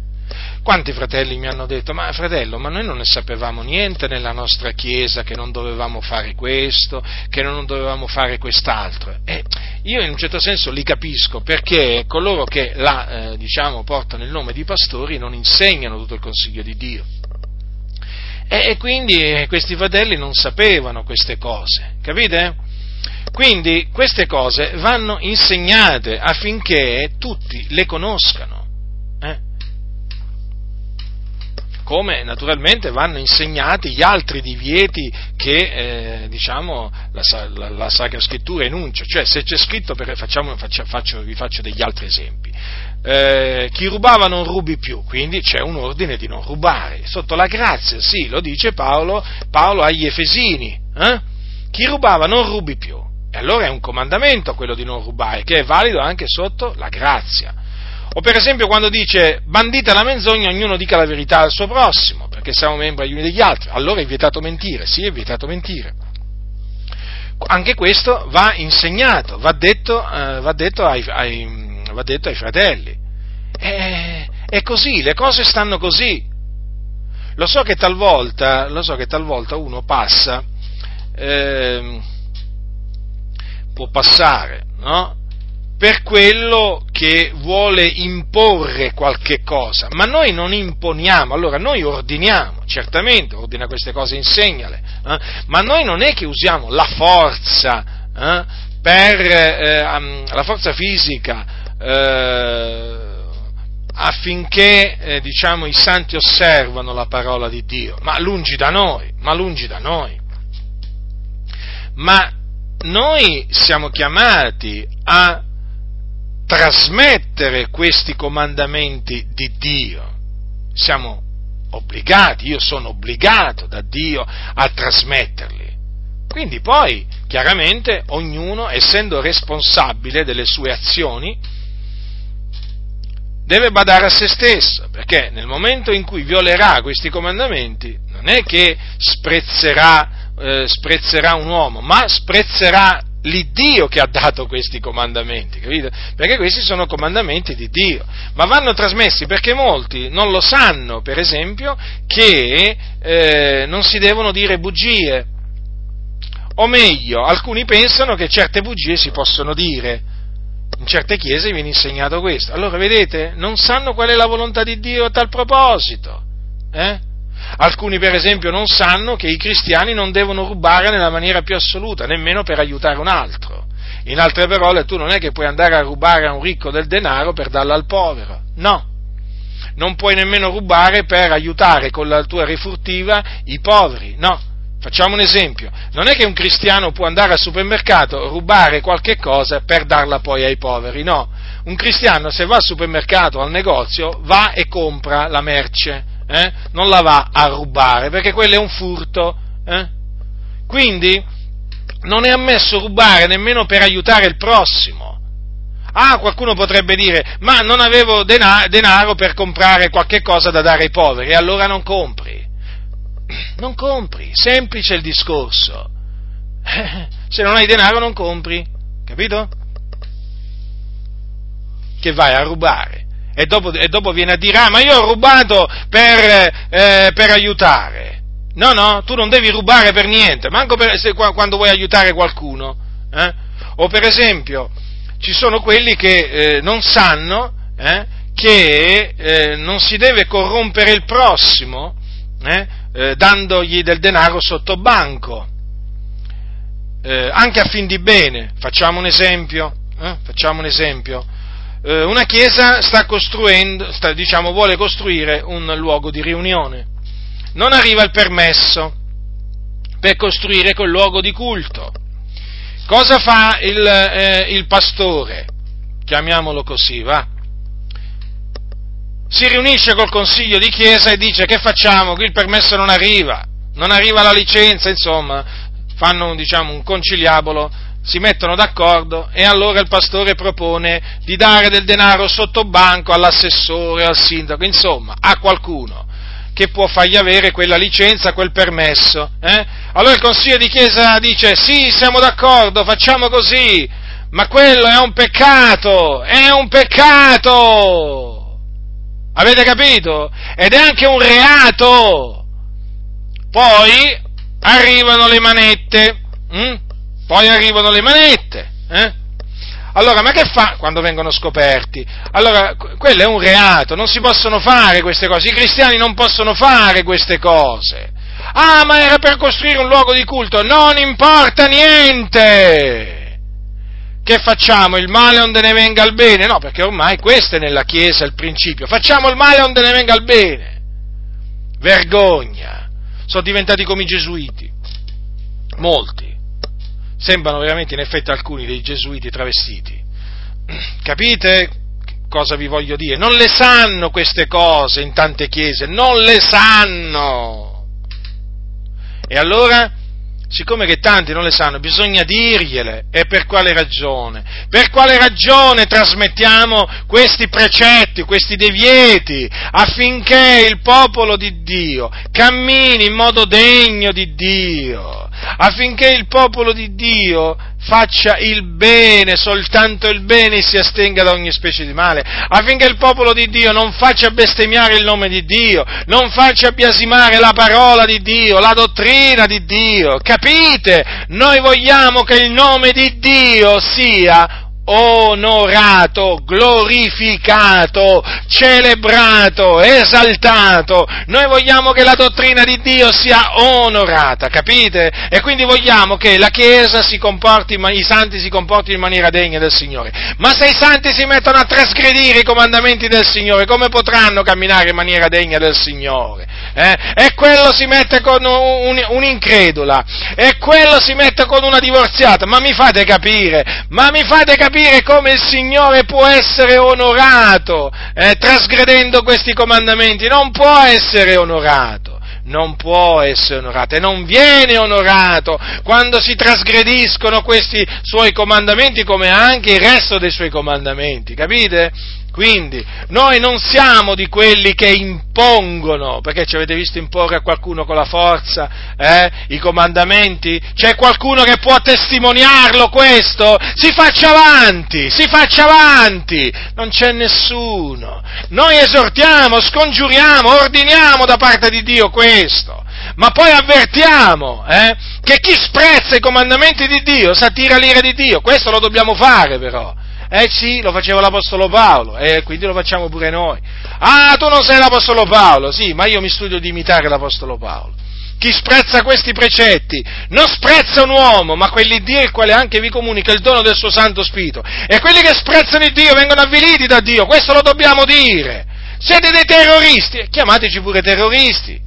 Quanti fratelli mi hanno detto, ma fratello, ma noi non ne sapevamo niente nella nostra Chiesa che non dovevamo fare questo, che non dovevamo fare quest'altro. E io in un certo senso li capisco perché coloro che la, eh, diciamo, portano il nome di pastori non insegnano tutto il consiglio di Dio. E, e quindi questi fratelli non sapevano queste cose, capite? Quindi queste cose vanno insegnate affinché tutti le conoscano. Come naturalmente vanno insegnati gli altri divieti che eh, diciamo, la, la, la, Sacra Scrittura enuncia, cioè se c'è scritto, per, facciamo, faccio, faccio, vi faccio degli altri esempi, eh, chi rubava non rubi più, quindi c'è un ordine di non rubare, sotto la grazia, sì, lo dice Paolo, Paolo agli Efesini, eh? chi rubava non rubi più, e allora è un comandamento quello di non rubare, che è valido anche sotto la grazia. O per esempio quando dice bandita la menzogna, ognuno dica la verità al suo prossimo, perché siamo membri gli uni degli altri. Allora è vietato mentire, sì, è vietato mentire. Anche questo va insegnato, va detto, eh, va detto, ai, ai, va detto ai, fratelli. È, è, così, le cose stanno così. Lo so che talvolta, so che talvolta uno passa, eh, può passare, no? Per quello che vuole imporre qualche cosa, ma noi non imponiamo, allora noi ordiniamo, certamente ordina queste cose, insegnale, eh? ma noi non è che usiamo la forza eh, per eh, la forza fisica eh, affinché eh, diciamo, i santi osservano la parola di Dio, ma lungi da noi, ma lungi da noi. Ma noi siamo chiamati a trasmettere questi comandamenti di Dio. Siamo obbligati, io sono obbligato da Dio a trasmetterli. Quindi poi, chiaramente, ognuno, essendo responsabile delle sue azioni, deve badare a se stesso, perché nel momento in cui violerà questi comandamenti, non è che sprezzerà, eh, sprezzerà un uomo, ma sprezzerà l'Iddio che ha dato questi comandamenti, capito? Perché questi sono comandamenti di Dio, ma vanno trasmessi perché molti non lo sanno, per esempio, che eh, non si devono dire bugie, o meglio, alcuni pensano che certe bugie si possono dire. In certe chiese viene insegnato questo. Allora, vedete, non sanno qual è la volontà di Dio a tal proposito. Eh? Alcuni, per esempio, non sanno che i cristiani non devono rubare nella maniera più assoluta, nemmeno per aiutare un altro. In altre parole, tu non è che puoi andare a rubare a un ricco del denaro per darlo al povero. No. Non puoi nemmeno rubare per aiutare con la tua rifurtiva i poveri. No. Facciamo un esempio. Non è che un cristiano può andare al supermercato, rubare qualche cosa per darla poi ai poveri. No. Un cristiano se va al supermercato o al negozio va e compra la merce eh, non la va a rubare, perché quello è un furto. Eh? Quindi non è ammesso rubare nemmeno per aiutare il prossimo. Ah, qualcuno potrebbe dire, ma non avevo denaro per comprare qualche cosa da dare ai poveri, allora non compri. Non compri, semplice il discorso. Se non hai denaro non compri, capito? Che vai a rubare e dopo, e dopo viene a dire, ah, ma io ho rubato per, eh, per, aiutare. No, no, tu non devi rubare per niente, manco per, se, quando vuoi aiutare qualcuno. Eh? O per esempio, ci sono quelli che eh, non sanno eh, che eh, non si deve corrompere il prossimo eh, dandogli del denaro sotto banco, anche a fin di bene. Facciamo un esempio? Facciamo un esempio. Eh, una chiesa sta costruendo, sta, diciamo, vuole costruire un luogo di riunione. Non arriva il permesso per costruire quel luogo di culto. Cosa fa il, eh, il pastore? Chiamiamolo così, va? Si riunisce col consiglio di chiesa e dice che facciamo? Qui il permesso non arriva, non arriva la licenza, insomma, fanno diciamo, un conciliabolo si mettono d'accordo e allora il pastore propone di dare del denaro sotto banco all'assessore, al sindaco, insomma, a qualcuno che può fargli avere quella licenza, quel permesso. Eh? Allora il consiglio di chiesa dice sì, siamo d'accordo, facciamo così, ma quello è un peccato, è un peccato! Avete capito? Ed è anche un reato! Poi arrivano le manette. Hm? Poi arrivano le manette, eh? Allora, ma che fa quando vengono scoperti? Allora, quello è un reato, non si possono fare queste cose, i cristiani non possono fare queste cose. Ah, ma era per costruire un luogo di culto, non importa niente! Che facciamo? Il male onde ne venga il bene? No, perché ormai questo è nella Chiesa il principio. Facciamo il male onde ne venga il bene. Vergogna. Sono diventati come i gesuiti. Molti sembrano veramente in effetti alcuni dei gesuiti travestiti. Capite cosa vi voglio dire? Non le sanno queste cose in tante chiese, non le sanno. E allora siccome che tanti non le sanno, bisogna dirgliele. E per quale ragione? Per quale ragione trasmettiamo questi precetti, questi devieti, affinché il popolo di Dio cammini in modo degno di Dio, affinché il popolo di Dio faccia il bene, soltanto il bene e si astenga da ogni specie di male, affinché il popolo di Dio non faccia bestemmiare il nome di Dio, non faccia biasimare la parola di Dio, la dottrina di Dio. Capite? Noi vogliamo che il nome di Dio sia onorato, glorificato, celebrato, esaltato. Noi vogliamo che la dottrina di Dio sia onorata, capite? E quindi vogliamo che la Chiesa si comporti, i santi si comportino in maniera degna del Signore. Ma se i santi si mettono a trasgredire i comandamenti del Signore, come potranno camminare in maniera degna del Signore? Eh? E quello si mette con un, un'incredula, e quello si mette con una divorziata. Ma mi fate capire? Ma mi fate capire? Capire come il Signore può essere onorato eh, trasgredendo questi comandamenti. Non può essere onorato non può essere onorato e non viene onorato quando si trasgrediscono questi suoi comandamenti come anche il resto dei suoi comandamenti, capite? Quindi noi non siamo di quelli che impongono, perché ci avete visto imporre a qualcuno con la forza eh, i comandamenti? C'è qualcuno che può testimoniarlo questo? Si faccia avanti, si faccia avanti, non c'è nessuno. Noi esortiamo, scongiuriamo, ordiniamo da parte di Dio questo, ma poi avvertiamo eh, che chi sprezza i comandamenti di Dio sa tira l'ira di Dio, questo lo dobbiamo fare però. Eh sì, lo faceva l'Apostolo Paolo e quindi lo facciamo pure noi. Ah, tu non sei l'Apostolo Paolo, sì, ma io mi studio di imitare l'Apostolo Paolo. Chi sprezza questi precetti non sprezza un uomo, ma quelli di Dio il quale anche vi comunica il dono del suo Santo Spirito. E quelli che sprezzano il Dio vengono avviliti da Dio, questo lo dobbiamo dire. Siete dei terroristi, chiamateci pure terroristi.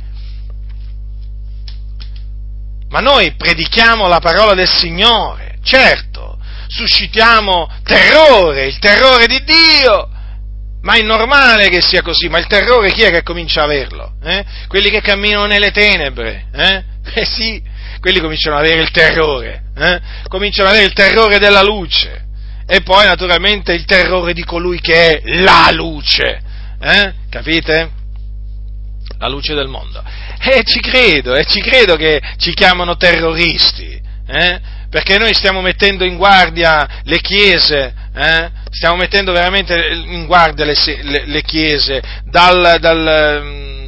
Ma noi predichiamo la parola del Signore, certo suscitiamo terrore, il terrore di Dio. Ma è normale che sia così, ma il terrore chi è che comincia a averlo? Eh? Quelli che camminano nelle tenebre, eh? eh sì, quelli cominciano ad avere il terrore, eh? cominciano ad avere il terrore della luce e poi naturalmente il terrore di colui che è la luce, eh? capite? La luce del mondo. E ci credo, e ci credo che ci chiamano terroristi, eh? Perché noi stiamo mettendo in guardia le chiese, eh? stiamo mettendo veramente in guardia le, le, le chiese, dal, dal, mm,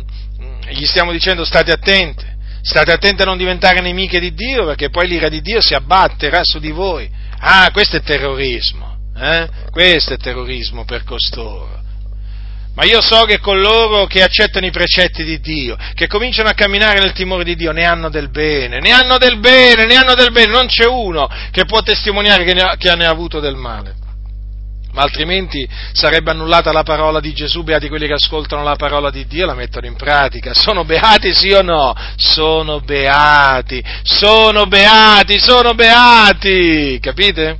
gli stiamo dicendo state attenti, state attenti a non diventare nemiche di Dio, perché poi l'ira di Dio si abbatterà su di voi. Ah, questo è terrorismo, eh? questo è terrorismo per costoro. Ma io so che coloro che accettano i precetti di Dio, che cominciano a camminare nel timore di Dio, ne hanno del bene, ne hanno del bene, ne hanno del bene, non c'è uno che può testimoniare che ne ha, che ne ha avuto del male. Ma altrimenti sarebbe annullata la parola di Gesù, beati quelli che ascoltano la parola di Dio e la mettono in pratica. Sono beati sì o no? Sono beati, sono beati, sono beati, capite?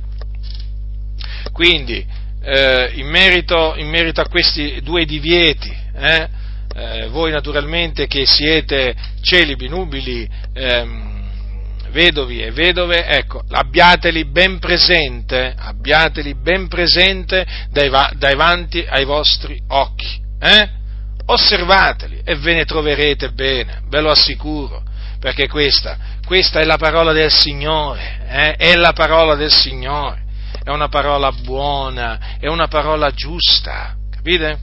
Quindi, eh, in, merito, in, merito, a questi due divieti, eh, eh, voi naturalmente che siete celibi, nubili, ehm, vedovi e vedove, ecco, abbiateli ben presente, abbiateli ben presente dai, davanti ai vostri occhi, eh? osservateli e ve ne troverete bene, ve lo assicuro, perché questa, questa è la parola del Signore, eh? è la parola del Signore è una parola buona, è una parola giusta, capite?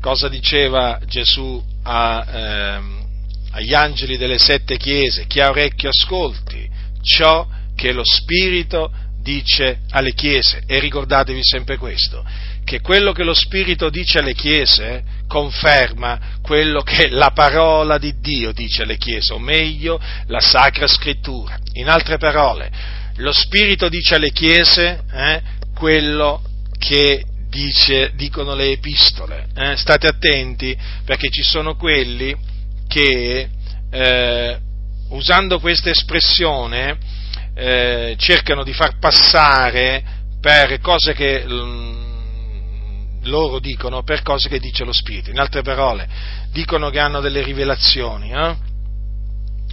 Cosa diceva Gesù a, ehm, agli angeli delle sette chiese? Chi ha orecchio ascolti ciò che lo Spirito dice alle chiese. E ricordatevi sempre questo, che quello che lo Spirito dice alle chiese conferma quello che la parola di Dio dice alle chiese, o meglio la Sacra Scrittura. In altre parole, lo Spirito dice alle chiese eh, quello che dice, dicono le epistole. Eh? State attenti perché ci sono quelli che eh, usando questa espressione eh, cercano di far passare per cose che mm, loro dicono, per cose che dice lo Spirito. In altre parole, dicono che hanno delle rivelazioni.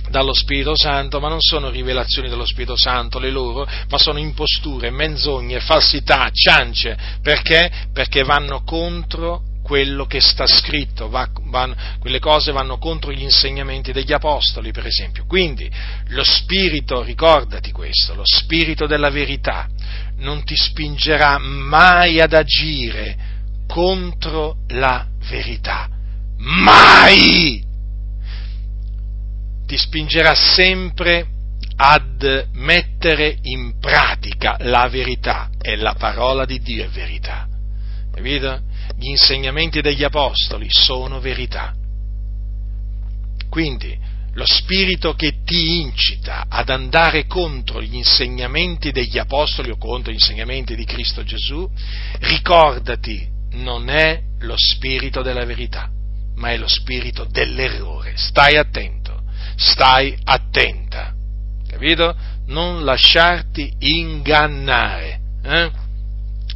Dallo Spirito Santo, ma non sono rivelazioni dello Spirito Santo le loro, ma sono imposture, menzogne, falsità, ciance. Perché? Perché vanno contro quello che sta scritto, va, van, quelle cose vanno contro gli insegnamenti degli Apostoli, per esempio. Quindi lo Spirito, ricordati questo, lo Spirito della verità non ti spingerà mai ad agire contro la verità. Mai! Ti spingerà sempre ad mettere in pratica la verità e la parola di Dio è verità. Capito? Gli insegnamenti degli apostoli sono verità. Quindi lo spirito che ti incita ad andare contro gli insegnamenti degli apostoli o contro gli insegnamenti di Cristo Gesù, ricordati, non è lo spirito della verità, ma è lo spirito dell'errore. Stai attento stai attenta, capito? Non lasciarti ingannare, eh?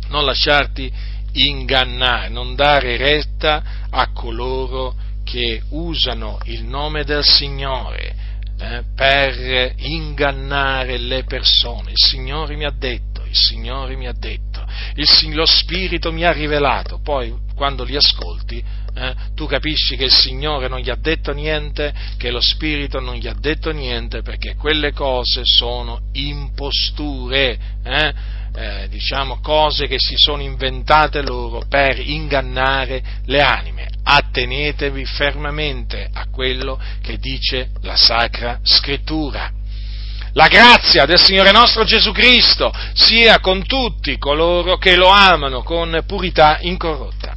non lasciarti ingannare, non dare retta a coloro che usano il nome del Signore eh, per ingannare le persone. Il Signore mi ha detto, il Signore mi ha detto, il, lo Spirito mi ha rivelato, poi quando li ascolti eh, tu capisci che il Signore non gli ha detto niente, che lo Spirito non gli ha detto niente, perché quelle cose sono imposture, eh, eh, diciamo cose che si sono inventate loro per ingannare le anime. Attenetevi fermamente a quello che dice la Sacra Scrittura. La grazia del Signore nostro Gesù Cristo sia con tutti coloro che lo amano con purità incorrotta.